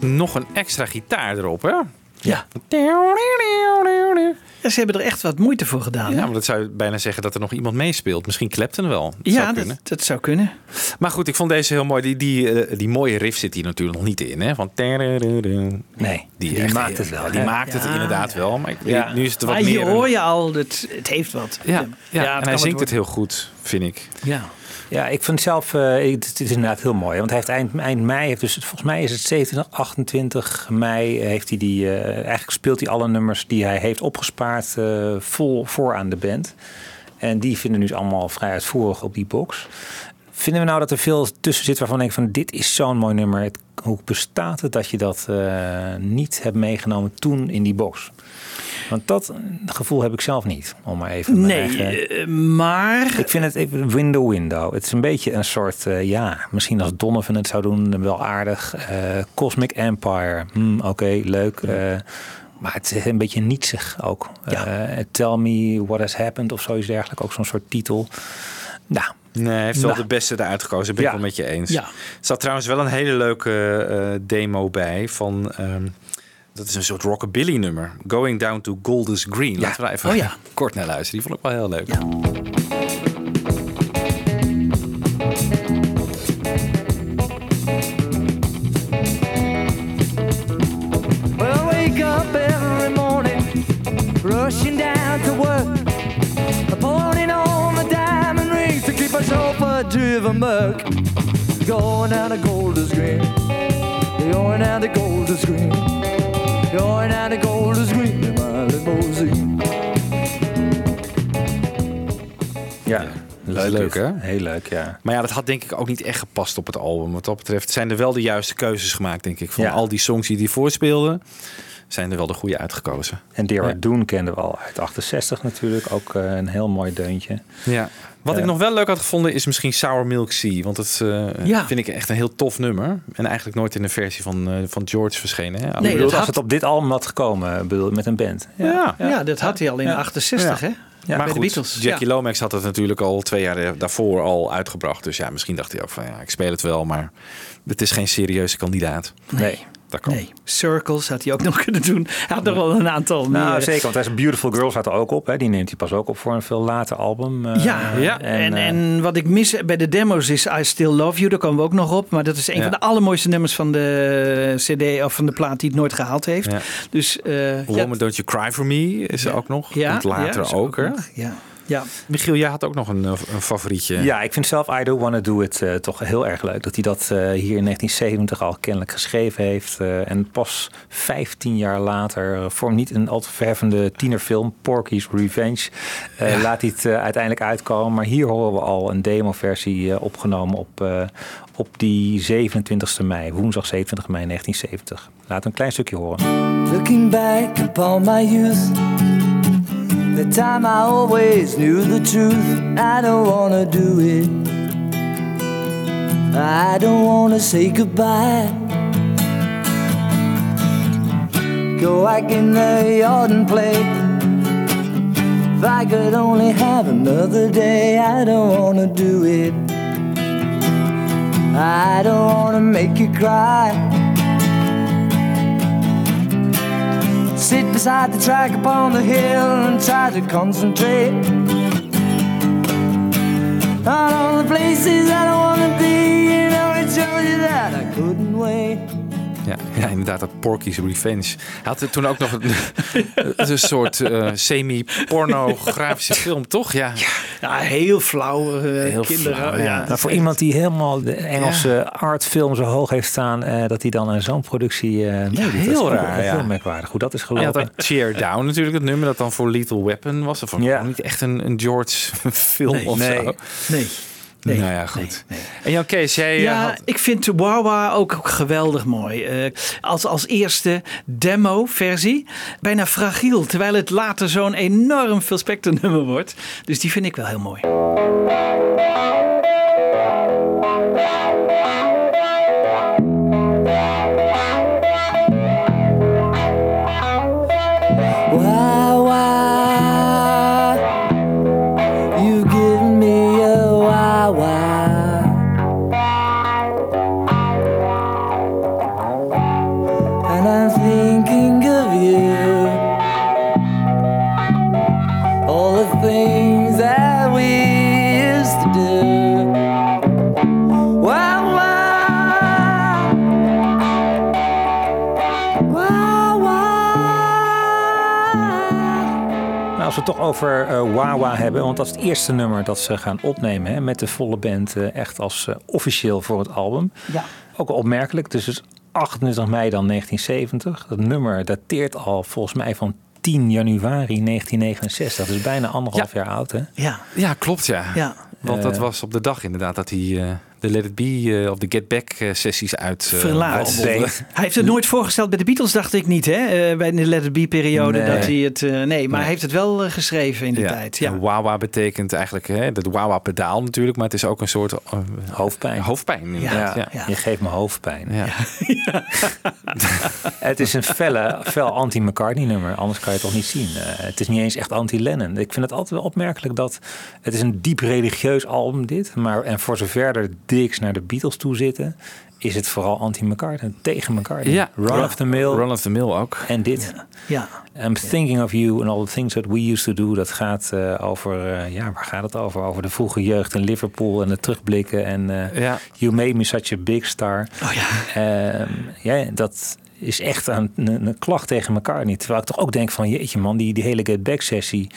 Je nog een extra gitaar erop, hè? Ja. Ja, ze hebben er echt wat moeite voor gedaan. Ja, hè? maar dat zou je bijna zeggen dat er nog iemand meespeelt. Misschien Clapton wel. Dat ja zou kunnen. dat, dat zou kunnen. Maar goed, ik vond deze heel mooi. Die, die, eh, die mooie riff zit hier natuurlijk nog niet in. Hè? Van Nee, die, die maakt heel- het wel, Die maakt het Ja. inderdaad wel. Maar ik- Ja. nu is het wat Maar meer. hier een- hoor je al, het, het heeft wat. Ja, ja, en hij zingt het heel goed, vind ik. Ja. Ja, ik vind zelf, eh, het, is inderdaad heel mooi. Want hij heeft eind, eind mei, heeft dus, volgens mij is het 27, 28 mei, eh, heeft hij die, eh, eigenlijk speelt hij alle nummers die hij heeft opgespaard vol voor aan de band. En die vinden nu allemaal vrij uitvoerig op die box. Vinden we nou dat er veel tussen zit waarvan ik denk van dit is zo'n mooi nummer. Het, hoe bestaat het dat je dat niet hebt meegenomen toen in die box? Want dat gevoel heb ik zelf niet. Om maar even eigen- Nee, eh, maar... ik vind het even window window. Het is een beetje een soort, eh, ja, misschien als Donovan het zou doen, wel aardig. Eh, Cosmic Empire, Hmm, oké, leuk. Eh, maar het is een beetje nietsig ook. Ja. Eh, Tell Me What Has Happened of zoiets dergelijks. Ook zo'n soort titel. Nou, Nee, hij heeft wel Nou. de beste eruit gekozen. Ben Ja. ik wel met je eens. Ja. Er zat trouwens wel een hele leuke eh, demo bij van... ehm, dat is een soort rockabilly nummer. Going Down to Golders Green. Laten we daar even Oh ja. kort naar luisteren. Die vond ik wel heel leuk. Ja. Well, I wake up every morning, rushing down to work, pulling on the diamond rings to keep a chauffeur-driven buck. Going down to Golders Green, going down to Golders Green, going down to Golders Green in my limousine. ja. Dat is leuk, hè? Heel leuk, ja. Maar ja, dat had denk ik ook niet echt gepast op het album. Wat dat betreft zijn er wel de juiste keuzes gemaakt, denk ik. Van Ja. al die songs die hij voorspeelde, zijn er wel de goede uitgekozen. En Dear Ja. Doen kenden we al uit 68 natuurlijk. Ook eh, een heel mooi deuntje. Ja. Wat Ja. ik nog wel leuk had gevonden is misschien Sour Milk Sea. Want dat eh, Ja. vind ik echt een heel tof nummer. En eigenlijk nooit in de versie van, eh, van George verschenen. Hè? Nee, Ik bedoel, dat als had- het op dit album had gekomen, bedoel, met een band. ja. Ja, dat had hij al in Ja. 68, hè? Ja, maar bij de goed, Beatles. Jackie ja. Lomax had het natuurlijk al twee jaar daarvoor al uitgebracht. Dus ja, misschien dacht hij ook van ja, ik speel het wel, maar het is geen serieuze kandidaat. Nee. Dat kan. Nee, Circles had hij ook nog kunnen doen. Hij had nog wel een aantal Nou, meer. zeker, want hij is Beautiful Girl staat er ook op. Hè. Die neemt hij pas ook op voor een veel later album. eh, Ja, Ja. En, eh, en wat ik mis bij de demo's is I Still Love You. Daar komen we ook nog op. Maar dat is een Ja. van de allermooiste nummers van de CD of van de plaat die het nooit gehaald heeft. Ja. Dus eh, Woman Don't You Cry For Me is er ook nog. ja, Komt later ook. nog. Ja, ja. Michiel, jij had ook nog een, eh, een favorietje. Ja, ik vind zelf I Do Wanna Do It eh, toch heel erg leuk. Dat hij dat eh, hier in 1970 al kennelijk geschreven heeft. eh, en pas 15 jaar later, voor niet een al te verheffende tienerfilm, Porky's Revenge, eh, laat hij het uiteindelijk uitkomen. Maar hier horen we al een demoversie opgenomen op, eh, op die 27 mei, woensdag 27 mei 1970. Laat een klein stukje horen. Looking back upon my youth, the time I always knew the truth. I don't wanna do it. I don't wanna say goodbye. Go back in the yard and play. If I could only have another day, I don't wanna do it. I don't wanna make you cry. Sit beside the track upon the hill and try to concentrate on all the places I don't wanna be. You know, it shows you that I couldn't wait. Ja, ja, inderdaad, dat Porky's Revenge. Hij had er toen ook nog een, een soort eh, semi-pornografische film, toch? Ja, Ja, heel flauw. eh, Heel kinderen. flauw, ja. ja. Nou, voor iemand die helemaal de Engelse artfilm zo hoog heeft staan, eh, dat hij dan aan zo'n productie eh meedoet. Dat is heel raar, ja. Heel merkwaardig. Hoe dat is Hij had gelopen. ook Cheer Down natuurlijk, het nummer dat dan voor Lethal Weapon was. Of Ja. niet echt een, een George film Nee, of nee. zo. Nee. Nee. Nou ja, goed. Nee, nee. En Jan Kees, jij eh, Ja, had- ik vind Wawa ook geweldig mooi. Eh, als, als eerste demo-versie. Bijna fragiel, terwijl het later zo'n enorm veel spectrum nummer wordt. Dus die vind ik wel heel mooi. Over eh, Wawa hebben, want dat is het eerste nummer dat ze gaan opnemen hè, met de volle band, eh, echt als eh, officieel voor het album. Ja. Ook opmerkelijk, dus het is 28 mei dan 1970. Dat nummer dateert al volgens mij van 10 januari 1969. Dat is bijna anderhalf jaar oud, hè? Ja, ja, klopt ja. ja. Want dat was op de dag inderdaad dat hij, eh, de Let It Be eh, of de Get Back eh, sessies uit. eh, Verlaat. Hij heeft het nooit voorgesteld bij de Beatles, dacht ik niet, hè? Eh, bij de Let It Be-periode. Nee. dat hij het. eh, nee, maar Nee. hij heeft het wel geschreven in die tijd. Ja. En Wawa betekent eigenlijk hè, dat Wawa-pedaal natuurlijk, maar het is ook een soort Hoofdpijn. hoofdpijn. Ja, Ja. je geeft me hoofdpijn. Ja. Het is een felle, fel anti-McCartney nummer, anders kan je het toch niet zien. Het is niet eens echt anti-Lennon. Ik vind het altijd wel opmerkelijk dat het is een diep religieus album dit, maar en voor zover er diks naar de Beatles toe zitten, is het vooral anti-McCartney, tegen McCartney. Ja. Run of the Mill Run of the Mill ook. en dit. ja. I'm thinking of you and all the things that we used to do. Dat gaat eh, over, eh, ja, waar gaat het over? Over de vroege jeugd in Liverpool en het terugblikken. En eh, Ja. You made me such a big star. Oh ja. Ehm, ja, dat is echt een, een, een klacht tegen elkaar niet. Terwijl ik toch ook denk van, jeetje man, die, die hele Get Back sessie,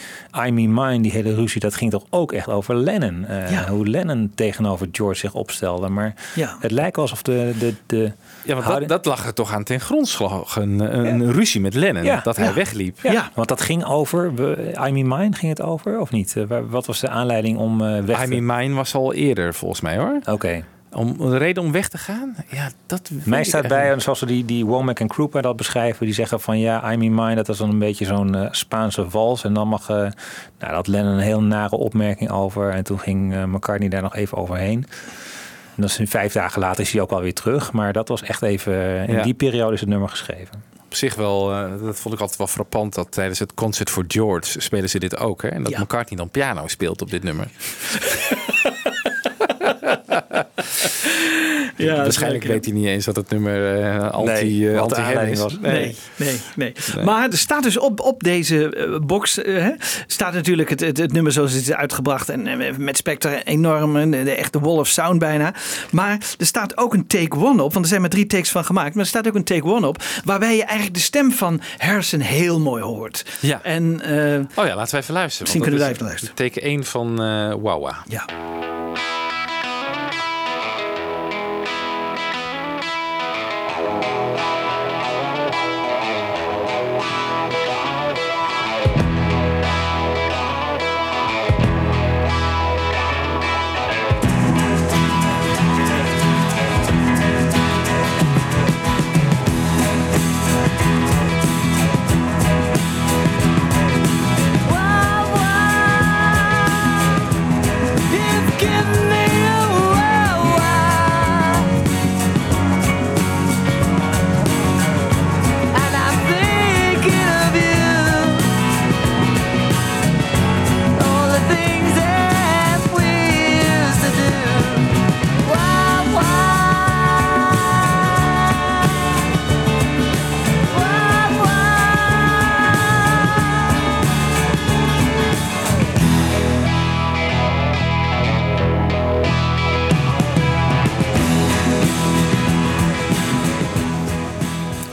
I Mean Mine, die hele ruzie, dat ging toch ook echt over Lennon. Eh, Ja. Hoe Lennon tegenover George zich opstelde. Maar Ja. het lijkt alsof de... de, de Ja, want dat, houding- dat lag er toch aan ten grondslag. Een, een ruzie met Lennon, Ja. dat hij Ja. wegliep. Ja, Ja. want dat ging over, we- I Mean Mine ging het over, of niet? Eh, waar- Wat was de aanleiding om eh, weg te... I Mean Mine was al eerder volgens mij hoor. Oké. Om een reden om weg te gaan? Ja, dat Mij staat bij, en zoals we die, die Womack en Krupa dat beschrijven, die zeggen van ja, I Mean Mine, dat is dan een beetje zo'n eh, Spaanse vals. En dan mag, eh nou, dat Lennon een heel nare opmerking over. En toen ging eh, McCartney daar nog even overheen. En dat is vijf dagen later is hij ook alweer terug. Maar dat was echt even, in Ja. die periode is het nummer geschreven. Op zich wel, eh, dat vond ik altijd wel frappant dat tijdens het Concert for George spelen ze dit ook. Hè? En dat Ja. McCartney dan piano speelt op dit nummer. Ja, Waarschijnlijk weet hij niet eens dat het nummer eh anti, Nee, eh, anti aanleiding was. Nee, nee, nee, Maar er staat dus op, op deze eh, box, hè, staat natuurlijk het, het, het nummer zoals het is uitgebracht. En met Spectre enorm, een- de, echte wall of sound bijna. Maar er staat ook een take one op, want er zijn maar drie takes van gemaakt. Maar er staat ook een take one op, waarbij je eigenlijk de stem van Harrison heel mooi hoort. Ja. En eh, Oh ja, laten we even luisteren. Misschien kunnen we even luisteren. is Teken 1 van eh Wawa. ja.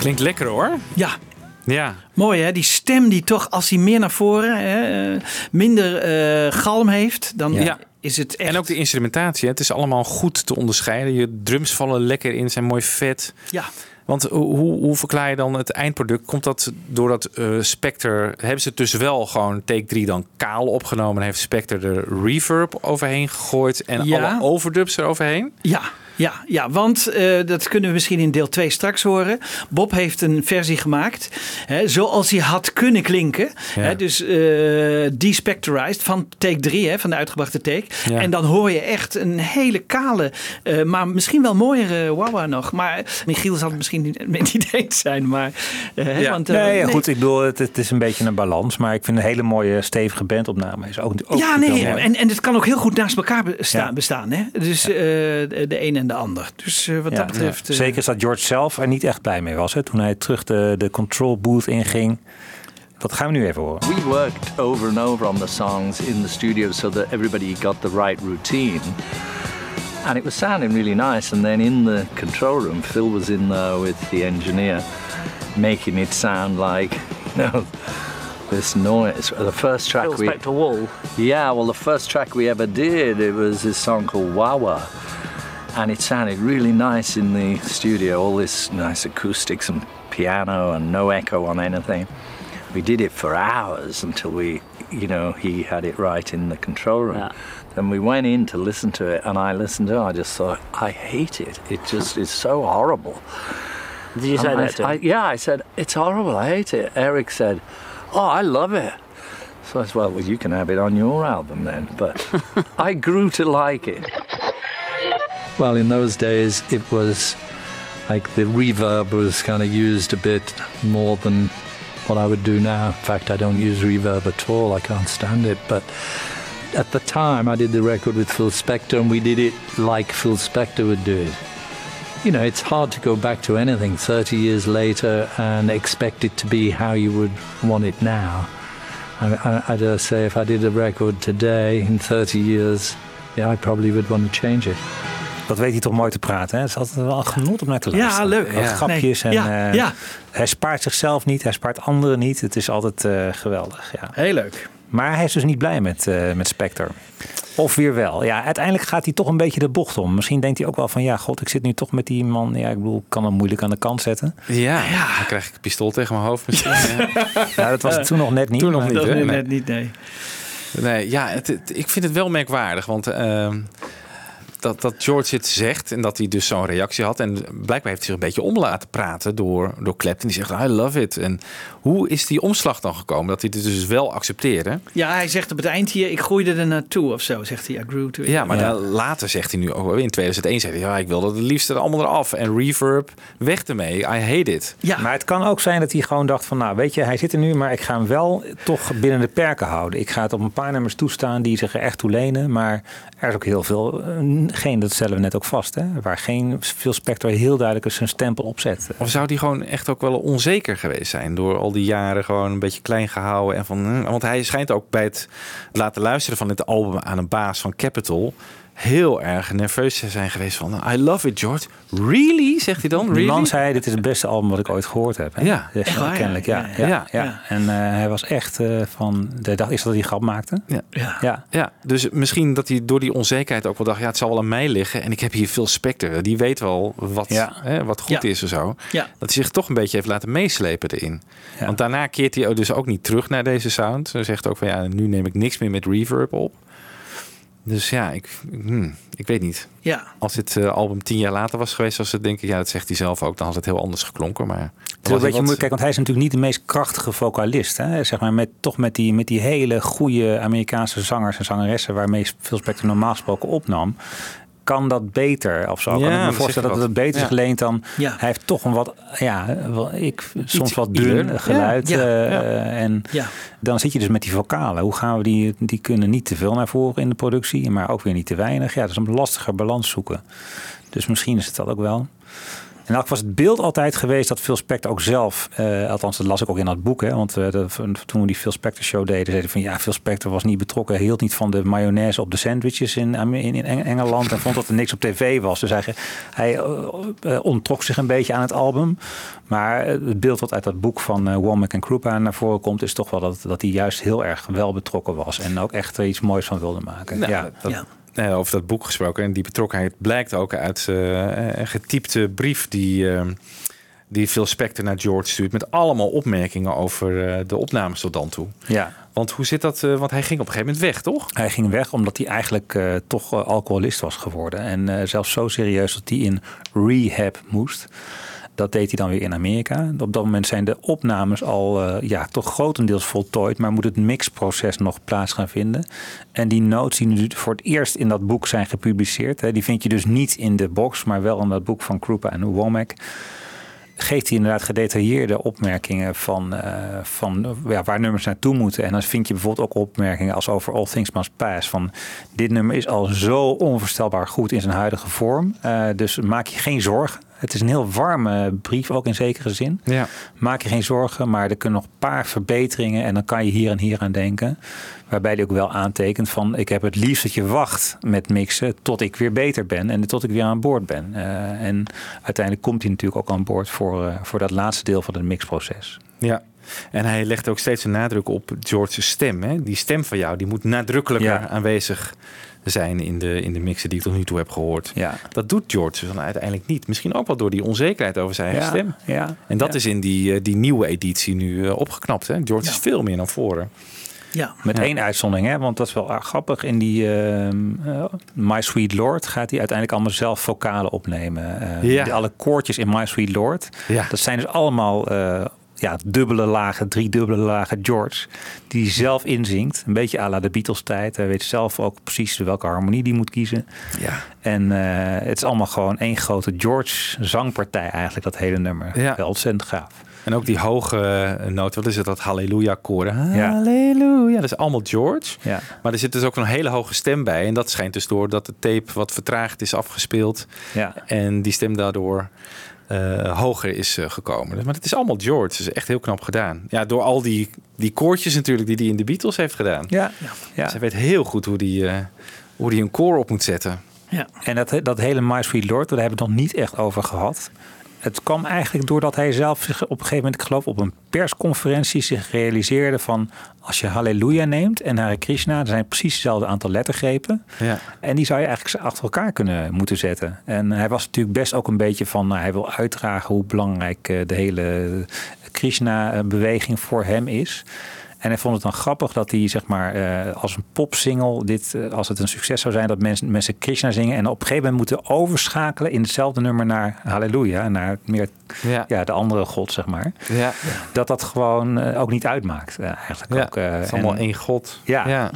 Klinkt lekker hoor. ja, Ja. Mooi hè, die stem die toch als hij meer naar voren, hè, eh, minder eh, galm heeft, dan Ja. is het echt... En ook de instrumentatie. Het is allemaal goed te onderscheiden. Je drums vallen lekker in, zijn mooi vet. Ja, Want hoe, hoe, verklaar je dan het eindproduct? Komt dat doordat eh Spectre... Hebben ze het dus wel gewoon take 3 dan kaal opgenomen... en heeft Spectre er reverb overheen gegooid... en Ja. alle overdubs eroverheen? ja, ja, ja want eh, dat kunnen we misschien in deel 2 straks horen. Bob heeft een versie gemaakt hè, zoals hij had kunnen klinken. Ja. Hè, dus eh despectorized van take 3, hè, van de uitgebrachte take. Ja. En dan hoor je echt een hele kale, eh, maar misschien wel mooiere Wawa nog. Maar Michiel zal het misschien niet met niet eens zijn. Maar, hè, Ja. want, Nee, goed, ik bedoel, het, het is een beetje een balans. Maar ik vind een hele mooie stevige bandopname. Is ook, ook ja, nee, en, en het kan ook heel goed naast elkaar bestaan. Bestaan hè? Dus de een en de ander. Dus eh, wat Ja, dat betreft. eh, Zeker is dat George zelf er niet echt blij mee was. Hè, toen hij terug de, de control booth inging. Dat gaan we nu even horen. We worked over and over on the songs in the studio so that everybody got the right routine. And it was sounding really nice. And then in the control room, Phil was in there with the engineer, making it sound like, you know, this noise. The first track we. Wall. Yeah, well, the first track we ever did, it was this song called Wawa. And it sounded really nice in the studio, all this nice acoustics and piano and no echo on anything. we did it for hours until we, you know, he had it right in the control room. Yeah. Then we went in to listen to it, and I listened to it. I just thought, I hate it. It just is so horrible. Did you say I- that to him? I- yeah, I said, it's horrible. I hate it. Eric said, oh, I love it. So I said, well, well, you can have it on your album then. But I grew to like it. Well, in those days, it was like the reverb was kind of used a bit more than what I would do now. In fact, I don't use reverb at all. I can't stand it. But at the time, I did the record with Phil Spector, and we did it like Phil Spector would do it. You know, it's hard to go back to anything 30 years later and expect it to be how you would want it now. I, I, I dare say if I did a record today in 30 years, yeah, I probably would want to change it. Dat weet hij toch mooi te praten. Hè? Het is altijd wel een genot om naar te Ja, luisteren. leuk. Ja. grapjes. Nee. En, Ja, eh, ja. Hij spaart zichzelf niet, hij spaart anderen niet. Het is altijd eh, geweldig. Ja. Heel leuk. Maar hij is dus niet blij met, eh met Spectre. Of weer wel. Ja, uiteindelijk gaat hij toch een beetje de bocht om. Misschien denkt hij ook wel van... ja, god, ik zit nu toch met die man. Ja, ik bedoel, ik kan hem moeilijk aan de kant zetten. Ja, dan krijg ik een pistool tegen mijn hoofd misschien. Ja. Ja, dat was het toen nog net niet. Toen nog niet, Dat hè? is Nee. net niet, nee. Nee, ja, het, het- ik vind het wel merkwaardig. Want ehm, dat, dat George dit zegt en dat hij dus zo'n reactie had. En blijkbaar heeft hij zich een beetje om laten praten door, door Clapton. Die zegt, I love it. En hoe is die omslag dan gekomen? Dat hij dit dus wel accepteerde. Ja, hij zegt op het eind hier, ik groeide er naartoe of zo, zegt hij. I grew to it. Ja, maar dan later zegt hij nu ook in 2001 zei hij, ja, ik wil dat het liefst er allemaal eraf. En reverb, weg ermee. I hate it. Ja. Maar het kan ook zijn dat hij gewoon dacht van... nou, weet je, hij zit er nu, maar ik ga hem wel toch binnen de perken houden. Ik ga het op een paar nummers toestaan die zich er echt toe lenen. Maar er is ook heel veel... geen, dat stellen we net ook vast, hè, waar geen veel Spectre heel duidelijk zijn stempel op zet. Of zou die gewoon echt ook wel onzeker geweest zijn? Door al die jaren gewoon een beetje klein gehouden. En van, hm, want hij schijnt ook bij het laten luisteren van dit album aan een baas van Capitol... heel erg nerveus zijn geweest van... I love it, George. Really? Zegt hij dan? Die Really? man zei, dit is het beste album wat ik ooit gehoord heb. Hè? Ja, echt waar, kennelijk. ja. Ja, Ja, ja, ja, ja. En eh, hij was echt eh, van... De dag is dat hij grap maakte. Ja. Ja. Ja. Ja, dus misschien dat hij door die onzekerheid ook wel dacht... ja, het zal wel aan mij liggen en ik heb hier veel Spectre. Die weet wel wat, Ja. hè, wat goed Ja. is en zo. Ja. Dat hij zich toch een beetje heeft laten meeslepen erin. Ja. Want daarna keert hij dus ook niet terug naar deze sound. Hij zegt ook van ja, nu neem ik niks meer met reverb op. Dus ja, ik, hmm, ik weet niet. Ja. Als dit eh, album tien jaar later was geweest, was het denk ik, ja, dat zegt hij zelf ook, dan had het heel anders geklonken. Maar Het is een beetje moeilijk, kijk, want hij is natuurlijk niet de meest krachtige vocalist. Hè? Zeg maar met, toch met die, met die hele goede Amerikaanse zangers en zangeressen waarmee Phil Spector normaal gesproken opnam. Kan dat beter of zo? Ja, kan ik me voorstellen dat het wat. beter is Ja. geleend dan. Ja. Hij heeft toch een wat, ja, wel, ik, soms wat dun geluid. Ja, ja, eh, ja. En Ja. dan zit je dus met die vocalen. Hoe gaan we die, die kunnen niet te veel naar voren in de productie, maar ook weer niet te weinig. Ja, dat is een lastiger balans zoeken. Dus misschien is het dat ook wel. En elk was het beeld altijd geweest dat Phil Spector ook zelf, eh, althans dat las ik ook in dat boek, hè, want eh, toen we die Phil Spector show deden, zeiden ze van ja, Phil Spector was niet betrokken, hield niet van de mayonaise op de sandwiches in, in, in Eng- Engeland en vond dat er niks op tv was. Dus hij, hij eh, onttrok zich een beetje aan het album. Maar het beeld wat uit dat boek van Womack en Krupa naar voren komt, is toch wel dat, dat hij juist heel erg wel betrokken was en ook echt er iets moois van wilde maken. Nou, ja. dat, Ja. Nou, over dat boek gesproken. En die betrokkenheid blijkt ook uit eh, een getypte brief die, eh, die Phil Spector naar George stuurt. Met allemaal opmerkingen over de opnames tot dan toe. ja. Want hoe zit dat? want hij ging op een gegeven moment weg, toch? Hij ging weg omdat hij eigenlijk toch alcoholist was geworden. En eh, zelfs zo serieus dat hij in rehab moest. Dat deed hij dan weer in Amerika. Op dat moment zijn de opnames al eh, ja, toch grotendeels voltooid. Maar moet het mixproces nog plaats gaan vinden. En die notes die nu voor het eerst in dat boek zijn gepubliceerd. Hè, die vind je dus niet in de box, maar wel in dat boek van Krupa en Womack geeft hij inderdaad gedetailleerde opmerkingen van, eh, van ja, waar nummers naartoe moeten. En dan vind je bijvoorbeeld ook opmerkingen als over All Things Must Pass. Van dit nummer is al zo onvoorstelbaar goed in zijn huidige vorm. Eh, dus maak je geen zorgen. Het is een heel warme brief, ook in zekere zin. Ja. Maak je geen zorgen, maar er kunnen nog een paar verbeteringen en dan kan je hier en hier aan denken. Waarbij hij ook wel aantekent van ik heb het liefst dat je wacht met mixen tot ik weer beter ben en tot ik weer aan boord ben. Eh, en uiteindelijk komt hij natuurlijk ook aan boord voor, eh, voor dat laatste deel van het mixproces. Ja. En hij legt ook steeds een nadruk op George's stem. Hè? Die stem van jou die moet nadrukkelijker Ja. aanwezig zijn in de, in de mixen die ik tot nu toe heb gehoord. Ja. Dat doet George dan uiteindelijk niet. Misschien ook wel door die onzekerheid over zijn eigen Ja, stem. ja, En dat ja. is in die, eh, die nieuwe editie nu eh, opgeknapt. Hè? George is veel meer naar voren. Ja. Met één uitzondering, hè? want dat is wel erg grappig. In die ehm, eh, My Sweet Lord gaat hij uiteindelijk allemaal zelf vocalen opnemen. Eh, Ja. die alle koortjes in My Sweet Lord, Ja. dat zijn dus allemaal eh, ja, dubbele lagen, drie dubbele lagen George. Die zelf inzingt. Een beetje à la de Beatles tijd. Hij weet zelf ook precies welke harmonie die moet kiezen. Ja. En eh, het is allemaal gewoon één grote George zangpartij eigenlijk, dat hele nummer. Ja. Wel ontzettend gaaf. En ook die hoge eh, noot, wat is het, dat halleluja koren. Ja. Halleluja, dat is allemaal George. Ja. Maar er zit dus ook een hele hoge stem bij. En dat schijnt dus door dat de tape wat vertraagd is afgespeeld. Ja. En die stem daardoor eh, hoger is eh, gekomen. Dus- Maar het is allemaal George. Het is echt heel knap gedaan. Ja, door al die, die koortjes natuurlijk die hij in de Beatles heeft gedaan. Ja. ja. Hij weet heel goed hoe die, eh, hoe die een koor op moet zetten. Ja. En dat, dat hele My Sweet Lord, daar hebben we het nog niet echt over gehad. Het kwam eigenlijk doordat hij zelf zich op een gegeven moment, ik geloof op een persconferentie, zich realiseerde van als je Halleluja neemt en Hare Krishna, dan zijn precies hetzelfde aantal lettergrepen. Ja. En die zou je eigenlijk achter elkaar kunnen moeten zetten. En hij was natuurlijk best ook een beetje van, nou, hij wil uitdragen hoe belangrijk eh, de hele Krishna-beweging voor hem is. En hij vond het dan grappig dat hij, zeg maar, eh, als een popsingle, dit, eh, als het een succes zou zijn, dat mensen, mensen Krishna zingen en op een gegeven moment moeten overschakelen in hetzelfde nummer naar Halleluja, naar meer Ja. ja, de andere god, zeg maar. Ja. Dat dat gewoon eh, ook niet uitmaakt, eigenlijk Ja, ook. eh, het is allemaal en- één god. Ja, ja.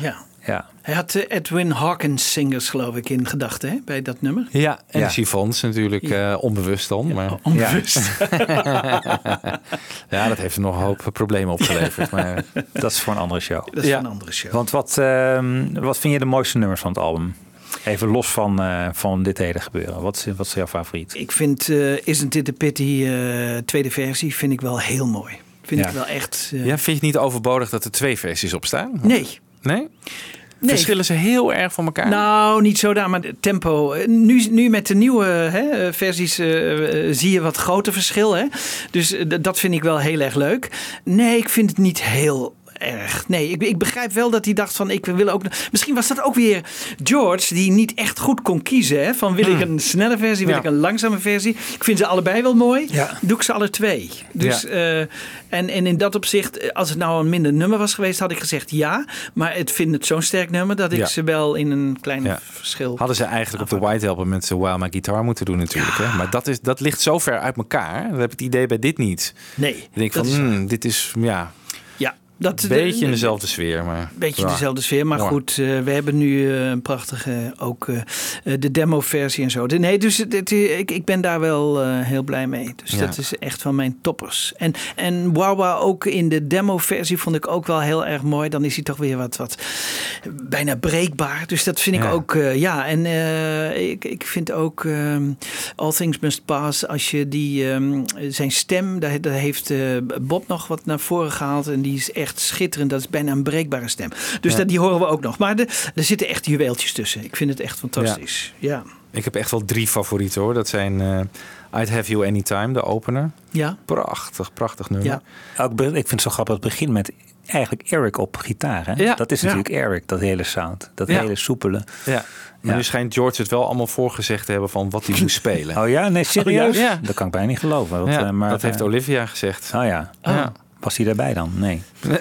Ja. ja. Hij had eh, Edwin Hawkins singers, geloof ik, in gedachten hè, bij dat nummer. Ja, en Ja. chiffons natuurlijk eh, onbewust dan. Maar... Onbewust. ja, dat heeft er nog een hoop problemen opgeleverd. Maar Dat is voor een andere show. Dat is Ja. een andere show. Want wat, ehm, wat vind je de mooiste nummers van het album? Even los van, eh, van dit hele gebeuren. Wat is, wat is jouw favoriet? Ik vind eh Isn't It a Pity, eh, tweede versie, vind ik wel heel mooi. Vind Ja. ik wel echt... eh, ja, vind je het niet overbodig dat er twee versies op staan? Nee. Nee? Nee. Verschillen ze heel erg van elkaar? Nou, niet zo daar, maar tempo. Nu, nu met de nieuwe hè, versies eh, eh, zie je wat groter verschil. Hè? Dus eh, dat vind ik wel heel erg leuk. Nee, ik vind het niet heel erg. Nee, ik, ik begrijp wel dat hij dacht van ik wil ook. Misschien was dat ook weer George die niet echt goed kon kiezen. Hè? Van wil ik een snelle versie, wil Ja. ik een langzame versie. Ik vind ze allebei wel mooi. Ja. Doe ik ze alle twee. Dus, Ja. eh, en, en in dat opzicht, eh, als het nou een minder nummer was geweest, had ik gezegd ja. Maar het vind het zo'n sterk nummer dat ik ze wel in een klein verschil. Hadden ze eigenlijk op de White Album met ze While My Guitar moeten doen natuurlijk. Hè? Maar dat, is, dat ligt zo ver uit elkaar. Dat heb ik het idee bij dit niet. Nee, Ik denk dat van, is hmm, dit is ja, dat een beetje in dezelfde sfeer. Maar, beetje ja. dezelfde sfeer, maar goed, eh, we hebben nu eh, een prachtige, ook eh, eh, de demo-versie en zo. De- Nee, dus ik, ik ben daar wel eh, heel blij mee. Dus Ja. dat is echt van mijn toppers. En, en Wawa ook in de demo-versie vond ik ook wel heel erg mooi. Dan is hij toch weer wat, wat bijna breekbaar. Dus dat vind ik Ja. ook, eh, ja. En eh, ik, ik vind ook ehm, All Things Must Pass, als je die, ehm, zijn stem, daar, daar heeft eh, Bob nog wat naar voren gehaald. En die is echt schitterend. Dat is bijna een breekbare stem. Dus Ja. dat, die horen we ook nog. Maar de, er zitten echt juweeltjes tussen. Ik vind het echt fantastisch. Ja. Ik heb echt wel drie favorieten hoor. Dat zijn eh, I'd Have You Anytime, de opener. Ja. Prachtig, prachtig nummer. Ja. Ook, ik vind het zo grappig, het begint met eigenlijk Eric op gitaar. Hè? Ja, dat is ja. natuurlijk Eric, dat hele sound. Dat Ja. hele soepele. Ja. Maar Ja. nu schijnt George het wel allemaal voorgezegd te hebben van wat hij moest spelen. Oh ja, nee, serieus? Oh ja? Dat kan ik bijna niet geloven. Want, Ja, eh, maar, dat heeft eh, Olivia gezegd. Oh ja. Ja. Was hij daarbij dan? Nee.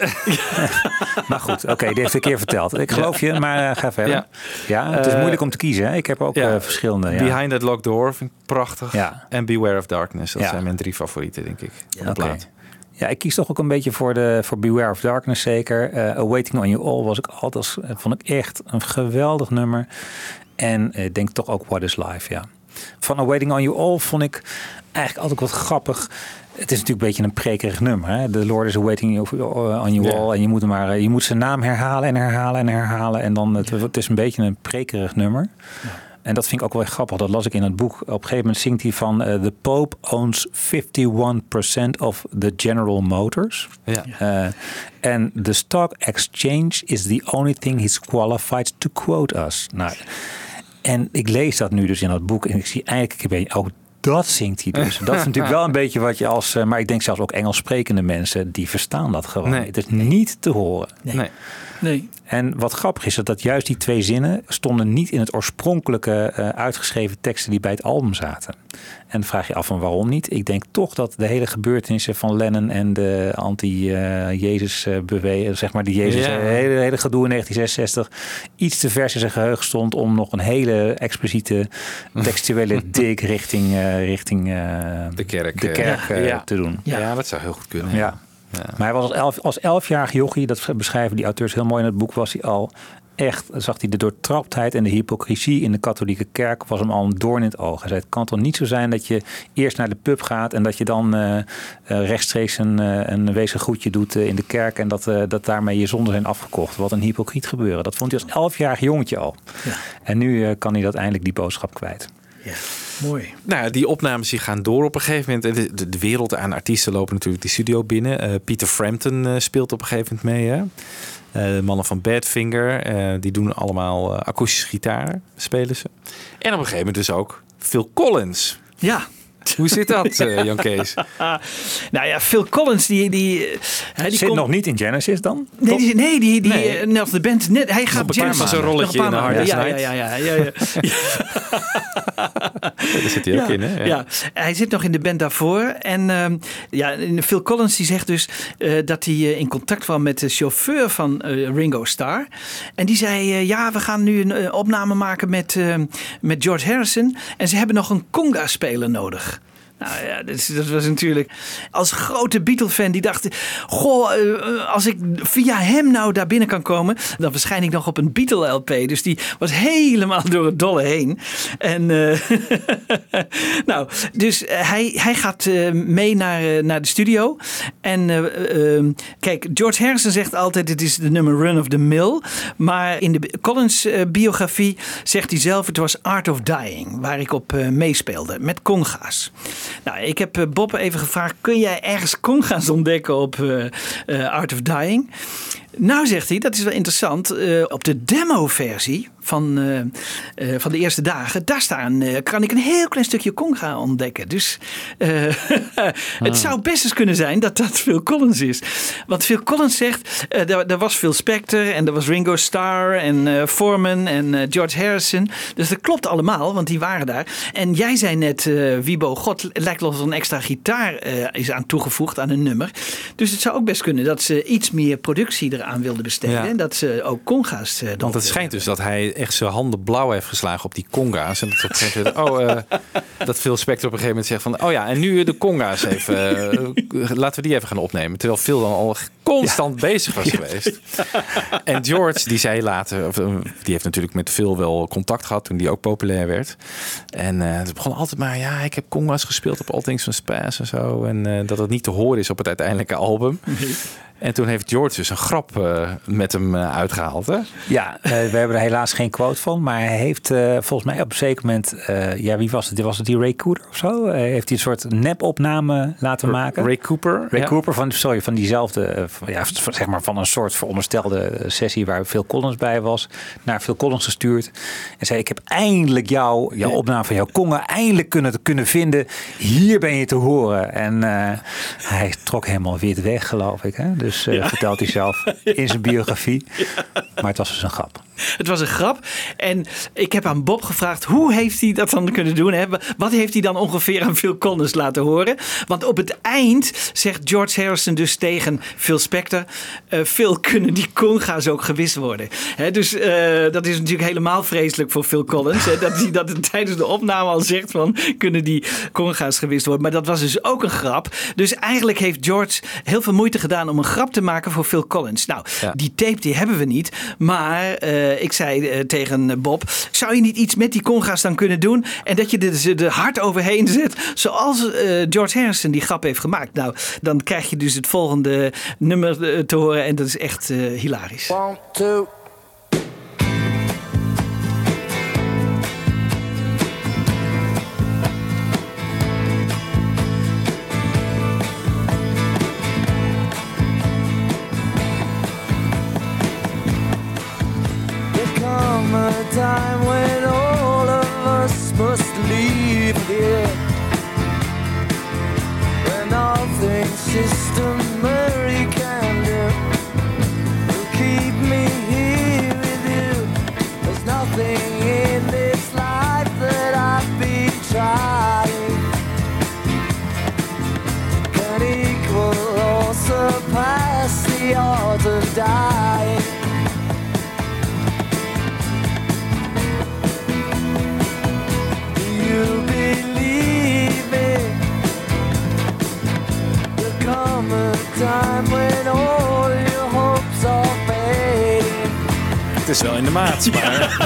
maar goed, oké, die heeft het een keer verteld. Ik geloof je, maar eh, ga verder. Ja, Ja. het is Eh, moeilijk om te kiezen. Hè? Ik heb ook ja. eh, verschillende. Ja. Behind That Locked Door vind ik prachtig. Ja. En Beware of Darkness. Dat Ja. zijn mijn drie favorieten, denk ik. Van de Oké. plaat. Ja, ik kies toch ook een beetje voor, de, voor Beware of Darkness zeker. Awaiting on You All was ik altijd, vond ik echt een geweldig nummer. En ik denk toch ook What is Life, ja. Van Awaiting on You All vond ik eigenlijk altijd wat grappig. Het is natuurlijk een beetje een prekerig nummer. Hè? The Lord is Awaiting you- on You Ja. All. En je moet, maar, eh, je moet zijn naam herhalen en herhalen en herhalen. En dan, het, het is een beetje een prekerig nummer. En dat vind ik ook wel grappig. Dat las ik in het boek. Op een gegeven moment zingt hij van... eh, The Pope owns 51% of the General Motors. Ja. Eh, En the stock exchange is the only thing he's qualified to quote us. Nou, en ik lees dat nu dus in dat boek. En ik zie eigenlijk een beetje ook dat zingt hij dus. Dat is natuurlijk wel een beetje wat je als... eh, maar ik denk zelfs ook Engels sprekende mensen, die verstaan dat gewoon. Nee. Het is niet te horen. Nee. Nee. En wat grappig is, dat, dat juist die twee zinnen stonden niet in het oorspronkelijke eh, uitgeschreven teksten die bij het album zaten. En dan vraag je af van waarom niet. Ik denk toch dat de hele gebeurtenissen van Lennon en de anti-Jezus eh beweging, zeg maar die Jezus, Ja. eh, hele, hele gedoe in 1966, iets te vers in zijn geheugen stond om nog een hele expliciete textuele dig richting, eh, richting eh, De kerk. de eh, kerk eh, ja. te doen. Ja. dat zou heel goed kunnen. Ja. Maar hij was als, elf, als elfjarig jochie, dat beschrijven die auteurs heel mooi in het boek, was hij al echt, zag hij de doortraptheid en de hypocrisie in de katholieke kerk, was hem al een doorn in het oog. Hij zei, het kan toch niet zo zijn dat je eerst naar de pub gaat en dat je dan eh, eh, rechtstreeks een, eh, een wezen groetje doet in de kerk en dat, dat daarmee je zonden zijn afgekocht. Wat een hypocriet gebeuren. Dat vond hij als elfjarig jongetje al. Ja. En nu kan hij dat eindelijk die boodschap kwijt. Mooi. Nou, die opnames die gaan door op een gegeven moment. En De, wereld aan artiesten lopen natuurlijk die studio binnen. Eh, Peter Frampton eh, speelt op een gegeven moment mee. Hè? Eh, de mannen van Badfinger, die doen allemaal akoestische gitaar, spelen ze. En op een gegeven moment dus ook Phil Collins. Ja. Hoe zit dat, eh, Jan Kees? nou ja, Phil Collins, die... die, eh, hè, die Zit komt- nog niet in Genesis dan? Nee, die, nee, die, die Nee. eh, de band net. Hij gaat een paar Genesis- rolletje nog een paar in. Hard ja, ja, ja, ja, ja, ja. Daar zit hij ook in, hè? Ja. hij zit nog in de band daarvoor. En ehm, ja, Phil Collins die zegt dus eh, dat hij in contact kwam met de chauffeur van eh, Ringo Starr. En die zei, ja, we gaan nu een opname maken met, eh, met George Harrison. En ze hebben nog een conga-speler nodig. Nou ja, dat, was natuurlijk als grote Beatle-fan die dacht... Goh, eh, als ik via hem nou daar binnen kan komen... dan verschijn ik nog op een Beatle-LP. Dus die was helemaal door het dolle heen. En eh, nou, dus eh, hij, hij gaat eh, mee naar, eh, naar de studio. En eh, eh, kijk, George Harrison zegt altijd... het is de nummer Run of the Mill. Maar in de Collins-biografie zegt hij zelf... het was Art of Dying, waar ik op eh, meespeelde. Met conga's. Nou, ik heb eh, Bob even gevraagd: kun jij ergens conga's ontdekken op eh, eh, Art of Dying? Nou, zegt hij, dat is wel interessant. eh, op de demo-versie van, eh, eh, van de eerste dagen, daar staan, kan ik een heel klein stukje conga ontdekken. Dus eh, het zou best eens kunnen zijn dat dat Phil Collins is. Want Phil Collins zegt, er, er was Phil Spector en er was Ringo Starr en Foreman en George Harrison. Dus dat klopt allemaal, want die waren daar. En jij zei net, Wiebo, god, het lijkt wel of er een extra gitaar is aan toegevoegd aan een nummer. Dus het zou ook best kunnen dat ze iets meer productie eraan wilden besteden. Ja. En dat ze ook conga's eh, Want erop het schijnt dus dat hij echt zijn handen blauw heeft geslagen op die conga's. En dat op een gegeven moment, oh, eh, dat Phil Spector op een gegeven moment zegt van, oh ja, en nu de conga's even, eh, laten we die even gaan opnemen. Terwijl Phil dan al constant bezig was geweest. En George, die zei later, of, die heeft natuurlijk met Phil wel contact gehad toen die ook populair werd. En eh, het begon altijd maar, ja, ik heb conga's gespeeld op All Things Must Pass en zo. En dat het niet te horen is op het uiteindelijke album. En toen heeft George dus een grap eh, met hem eh, uitgehaald, hè? Ja, eh, we hebben er helaas geen quote van. Maar hij heeft volgens mij op een zeker moment... ja, wie was het? Was het die Ray Cooder of zo? Heeft hij een soort nepopname laten maken? Ray Cooper. Ray ja. Cooper van, sorry, van diezelfde, van- ja, zeg maar van een soort veronderstelde sessie waar Phil Collins bij was, naar Phil Collins gestuurd. En zei: Ik heb eindelijk jou, jouw opname van jouw kongen, eindelijk kunnen, kunnen vinden. Hier ben je te horen. En hij trok helemaal wit weg, geloof ik. Hè? Dus eh, Ja. vertelt hij zelf in zijn biografie. Maar het was dus een grap. Het was een grap. En ik heb aan Bob gevraagd: hoe heeft hij dat dan kunnen doen? Hè? Wat heeft hij dan ongeveer aan Phil Collins laten horen? Want op het eind zegt George Harrison dus tegen Phil Spector: eh, Phil, kunnen die conga's ook gewist worden? Hè, dus eh, dat is natuurlijk helemaal vreselijk voor Phil Collins. Hè, dat hij dat tijdens de opname al zegt: van kunnen die conga's gewist worden? Maar dat was dus ook een grap. Dus eigenlijk heeft George heel veel moeite gedaan om een grap te maken voor Phil Collins. Nou, die tape die hebben we niet. Maar eh, ik zei eh, tegen Bob: zou je niet iets met die conga's dan kunnen doen? En dat je er ze er hard overheen zet, zoals eh, George Harrison die grap heeft gemaakt. Nou, dan krijg je dus het volgende nummer te horen. En dat is echt eh, hilarisch. One, two. Maat, maar...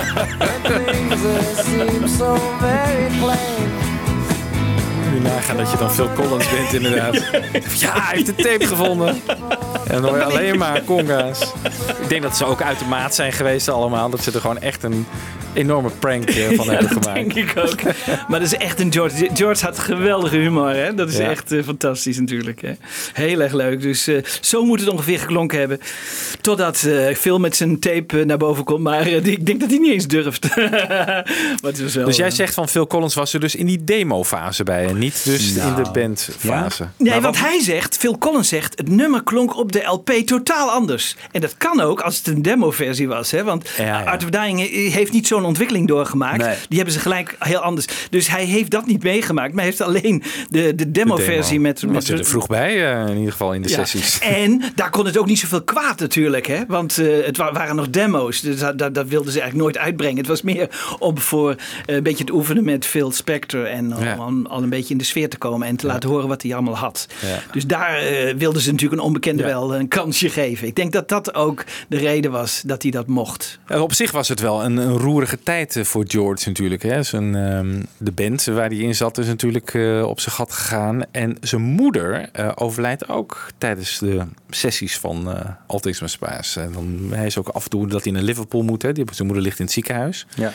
Nu nagaan dat je dan Phil Collins bent inderdaad. Ja, hij heeft de tape gevonden. En dan hoor je alleen maar conga's. Ik denk dat ze ook uit de maat zijn geweest allemaal. Dat ze er gewoon echt een enorme prank eh, van Ja, hebben dat gemaakt. denk ik ook. Maar dat is echt een George. George had geweldige humor. Hè? Dat is Ja. echt eh, fantastisch natuurlijk. Hè? Heel erg leuk. Dus eh, zo moet het ongeveer geklonken hebben. Totdat Phil met zijn tape naar boven komt. Maar die- ik denk dat hij niet eens durft. wel, Dus jij zegt van Phil Collins was er dus in die demo-fase bij en niet dus in de bandfase. Nee, Maar want wat- hij zegt, Phil Collins zegt, het nummer klonk op de LP totaal anders. En dat kan ook als het een demo-versie was. Hè? Want Ja, ja. Art of Dying heeft niet zo'n ontwikkeling doorgemaakt. Nee. Die hebben ze gelijk heel anders. Dus hij heeft dat niet meegemaakt. Maar hij heeft alleen de, de demo-versie demo. met... Was met je er vroeg bij, eh, in ieder geval in de Ja. sessies. En daar kon het ook niet zoveel kwaad natuurlijk. Hè? Want eh, het wa- waren nog demo's. Dus dat, dat, dat wilden ze eigenlijk nooit uitbrengen. Het was meer om voor eh, een beetje te oefenen met Phil Spector. En om Ja. al, al een beetje in de sfeer te komen. En te laten horen wat hij allemaal had. Ja. Dus daar eh, wilden ze natuurlijk een onbekende Ja. wel een kansje geven. Ik denk dat dat ook de reden was dat hij dat mocht. En op zich was het wel een, een roerige tijd eh, voor George natuurlijk. Hè. Zijn, ehm, de band waar hij in zat is natuurlijk eh, op zijn gat gegaan. En zijn moeder eh, overlijdt ook tijdens de sessies van All Things Must Pass. En dan, hij is ook af en toe dat hij naar Liverpool moet. Hè. Die, zijn moeder ligt in het ziekenhuis. Ja.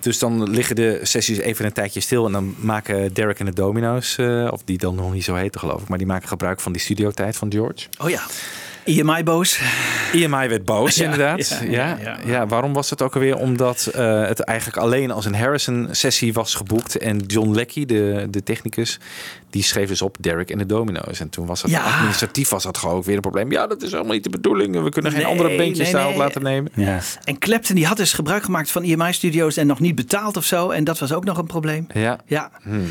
Dus dan liggen de sessies even een tijdje stil. En dan maken Derek en de Domino's, of die dan nog niet zo heten geloof ik. Maar die maken gebruik van die studiotijd van George. Oh ja. EMI boos. EMI werd boos, Ja, inderdaad. ja, Ja, waarom was het ook alweer? Omdat eh, het eigenlijk alleen als een Harrison-sessie was geboekt. En John Leckie, de, de technicus, die schreef dus op Derek en de Domino's. En toen was het administratief was dat gewoon ook weer een probleem. Ja, dat is helemaal niet de bedoeling. We kunnen geen andere bandjes nee, daarop nee. laten nemen. En Clapton die had dus gebruik gemaakt van EMI-studio's en nog niet betaald of zo. En dat was ook nog een probleem. Ja. Ja. Hmm.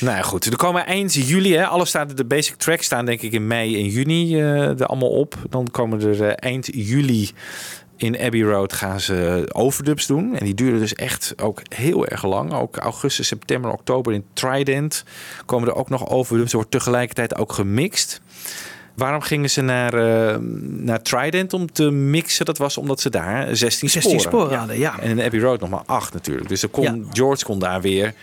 Nou ja, goed. Er komen eind juli, hè, alle staan de basic tracks staan denk ik in mei en juni eh, er allemaal op. Dan komen er eh, eind juli in Abbey Road gaan ze overdubs doen. En die duren dus echt ook heel erg lang. Ook augustus, september, oktober in Trident komen er ook nog overdubs. Er wordt tegelijkertijd ook gemixt. Waarom gingen ze naar, eh, naar Trident om te mixen? Dat was omdat ze daar 16 sporen, 16 sporen hadden, ja. En in Abbey Road nog maar 8 natuurlijk. Dus kon, Ja. George kon daar weer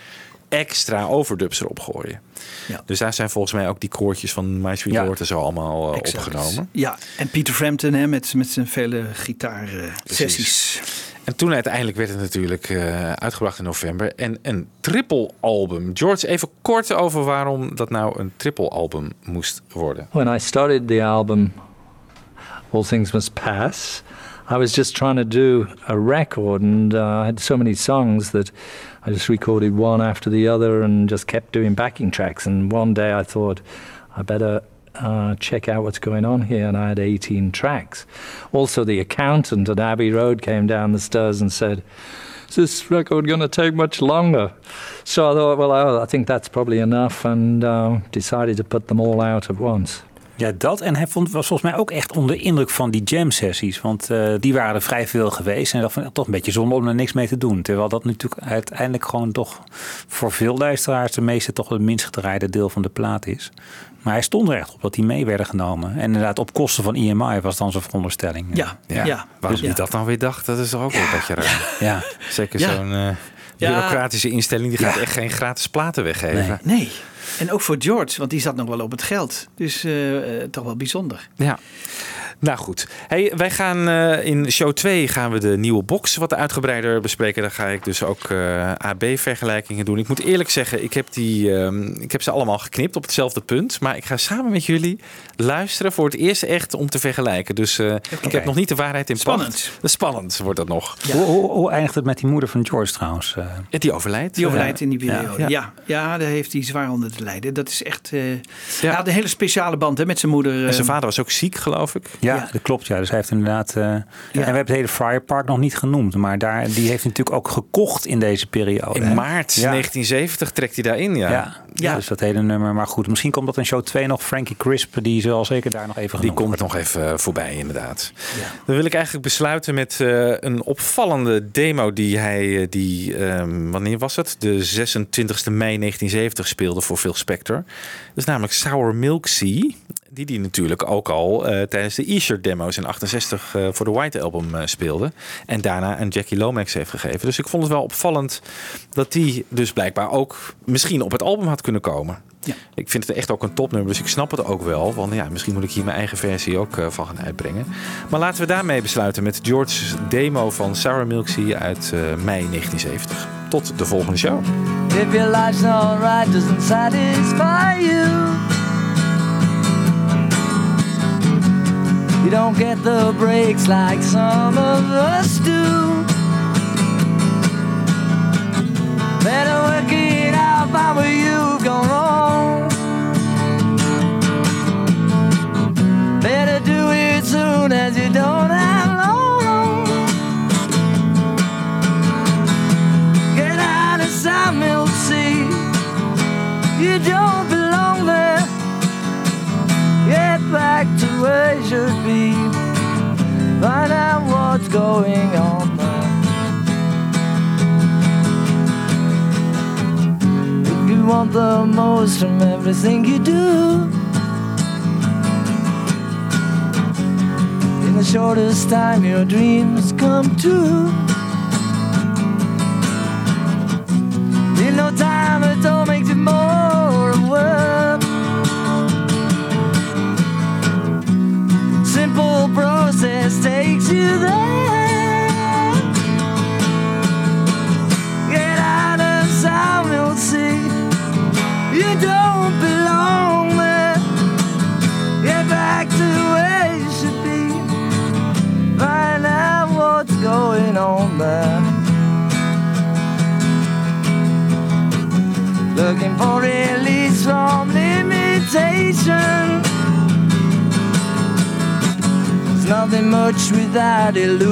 extra overdubs erop gooien. Ja. Dus daar zijn volgens mij ook die koortjes van My Sweet Ja. Lord en zo allemaal eh, opgenomen. Ja, en Peter Frampton hè, met, met zijn vele gitaarsessies. En toen uiteindelijk werd het natuurlijk eh, uitgebracht in november. En een triple album. George, even kort over waarom dat nou een triple album moest worden. When I started the album, All Things Must Pass, I was just trying to do a record, and uh, I had so many songs that I just recorded one after the other and just kept doing backing tracks. And one day I thought, I better uh, check out what's going on here, and I had 18 tracks. Also, the accountant at Abbey Road came down the stairs and said, is this record going to take much longer? So I thought, well, I, think that's probably enough, and uh, decided to put them all out at once. Ja, dat. En hij vond, was volgens mij ook echt onder de indruk van die jam-sessies. Want eh, die waren er vrij veel geweest. En dat vond ik toch een beetje zonde om er niks mee te doen. Terwijl dat natuurlijk uiteindelijk gewoon toch voor veel luisteraars... de meeste toch het minst gedraaide deel van de plaat is. Maar hij stond er echt op dat die mee werden genomen. En inderdaad op kosten van EMI was dan zijn veronderstelling. Ja, ja. Ja, waarom ja. je dat dan weer dacht, dat is toch ook wel een beetje raar. Ja. Zeker Ja. zo'n eh. Bureaucratische instelling, die gaat echt geen gratis platen weggeven. Nee. En ook voor George, want die zat nog wel op het geld. Dus eh, eh, toch wel bijzonder. Ja. Nou goed. Hey, wij gaan eh, in show 2 gaan we de nieuwe box wat uitgebreider bespreken. Daar ga ik dus ook eh, AB-vergelijkingen doen. Ik moet eerlijk zeggen, ik heb, die, ehm, ik heb ze allemaal geknipt op hetzelfde punt. Maar ik ga samen met jullie luisteren voor het eerst echt om te vergelijken. Dus eh, ik heb nog niet de waarheid in Spannend. pacht. Spannend wordt dat nog. Hoe, hoe, hoe eindigt het met die moeder van George trouwens? eh? Ja, Die overlijdt. Die overlijdt in die periode. Ja. Ja, ja. daar heeft hij zwaar onder te lijden. Dat is echt. eh Hij had een hele speciale band hè, met zijn moeder. En zijn eh, vader was ook ziek, geloof ik. Ja, dat klopt. Ja. Dus hij heeft inderdaad. eh, En we hebben het hele Friar Park nog niet genoemd. Maar daar, die heeft natuurlijk ook gekocht in deze periode. In hè? maart Ja. 1970 trekt hij daarin, ja. Ja. Ja. dus dat hele nummer. Maar goed, misschien komt dat in show 2 nog. Frankie Crisp, die zal zeker daar nog even Die komt nog even eh, voorbij, inderdaad. Dan wil ik eigenlijk besluiten met eh, een opvallende demo die hij, die, ehm, wanneer was het? De 26 mei 1970 speelde voor Phil Spector. Dat is namelijk Sour Milk Sea. Die die natuurlijk ook al eh, tijdens de E-shirt demo's in 68 eh, voor de White Album eh, speelde. En daarna een Jackie Lomax heeft gegeven. Dus ik vond het wel opvallend dat die dus blijkbaar ook misschien op het album had kunnen komen. Ik vind het echt ook een topnummer, dus ik snap het ook wel. Want ja, misschien moet ik hier mijn eigen versie ook van gaan uitbrengen. Maar laten we daarmee besluiten met George's demo van Sour Milk Sea uit mei 1970. Tot de volgende show. If your life's alright, doesn't satisfy you. You don't get the breaks like some of us do. Better work it out, find where you've gone wrong. Better do it soon as you don't have what's going on. If you want the most from everything you do. In the shortest time, your dreams come true. body lose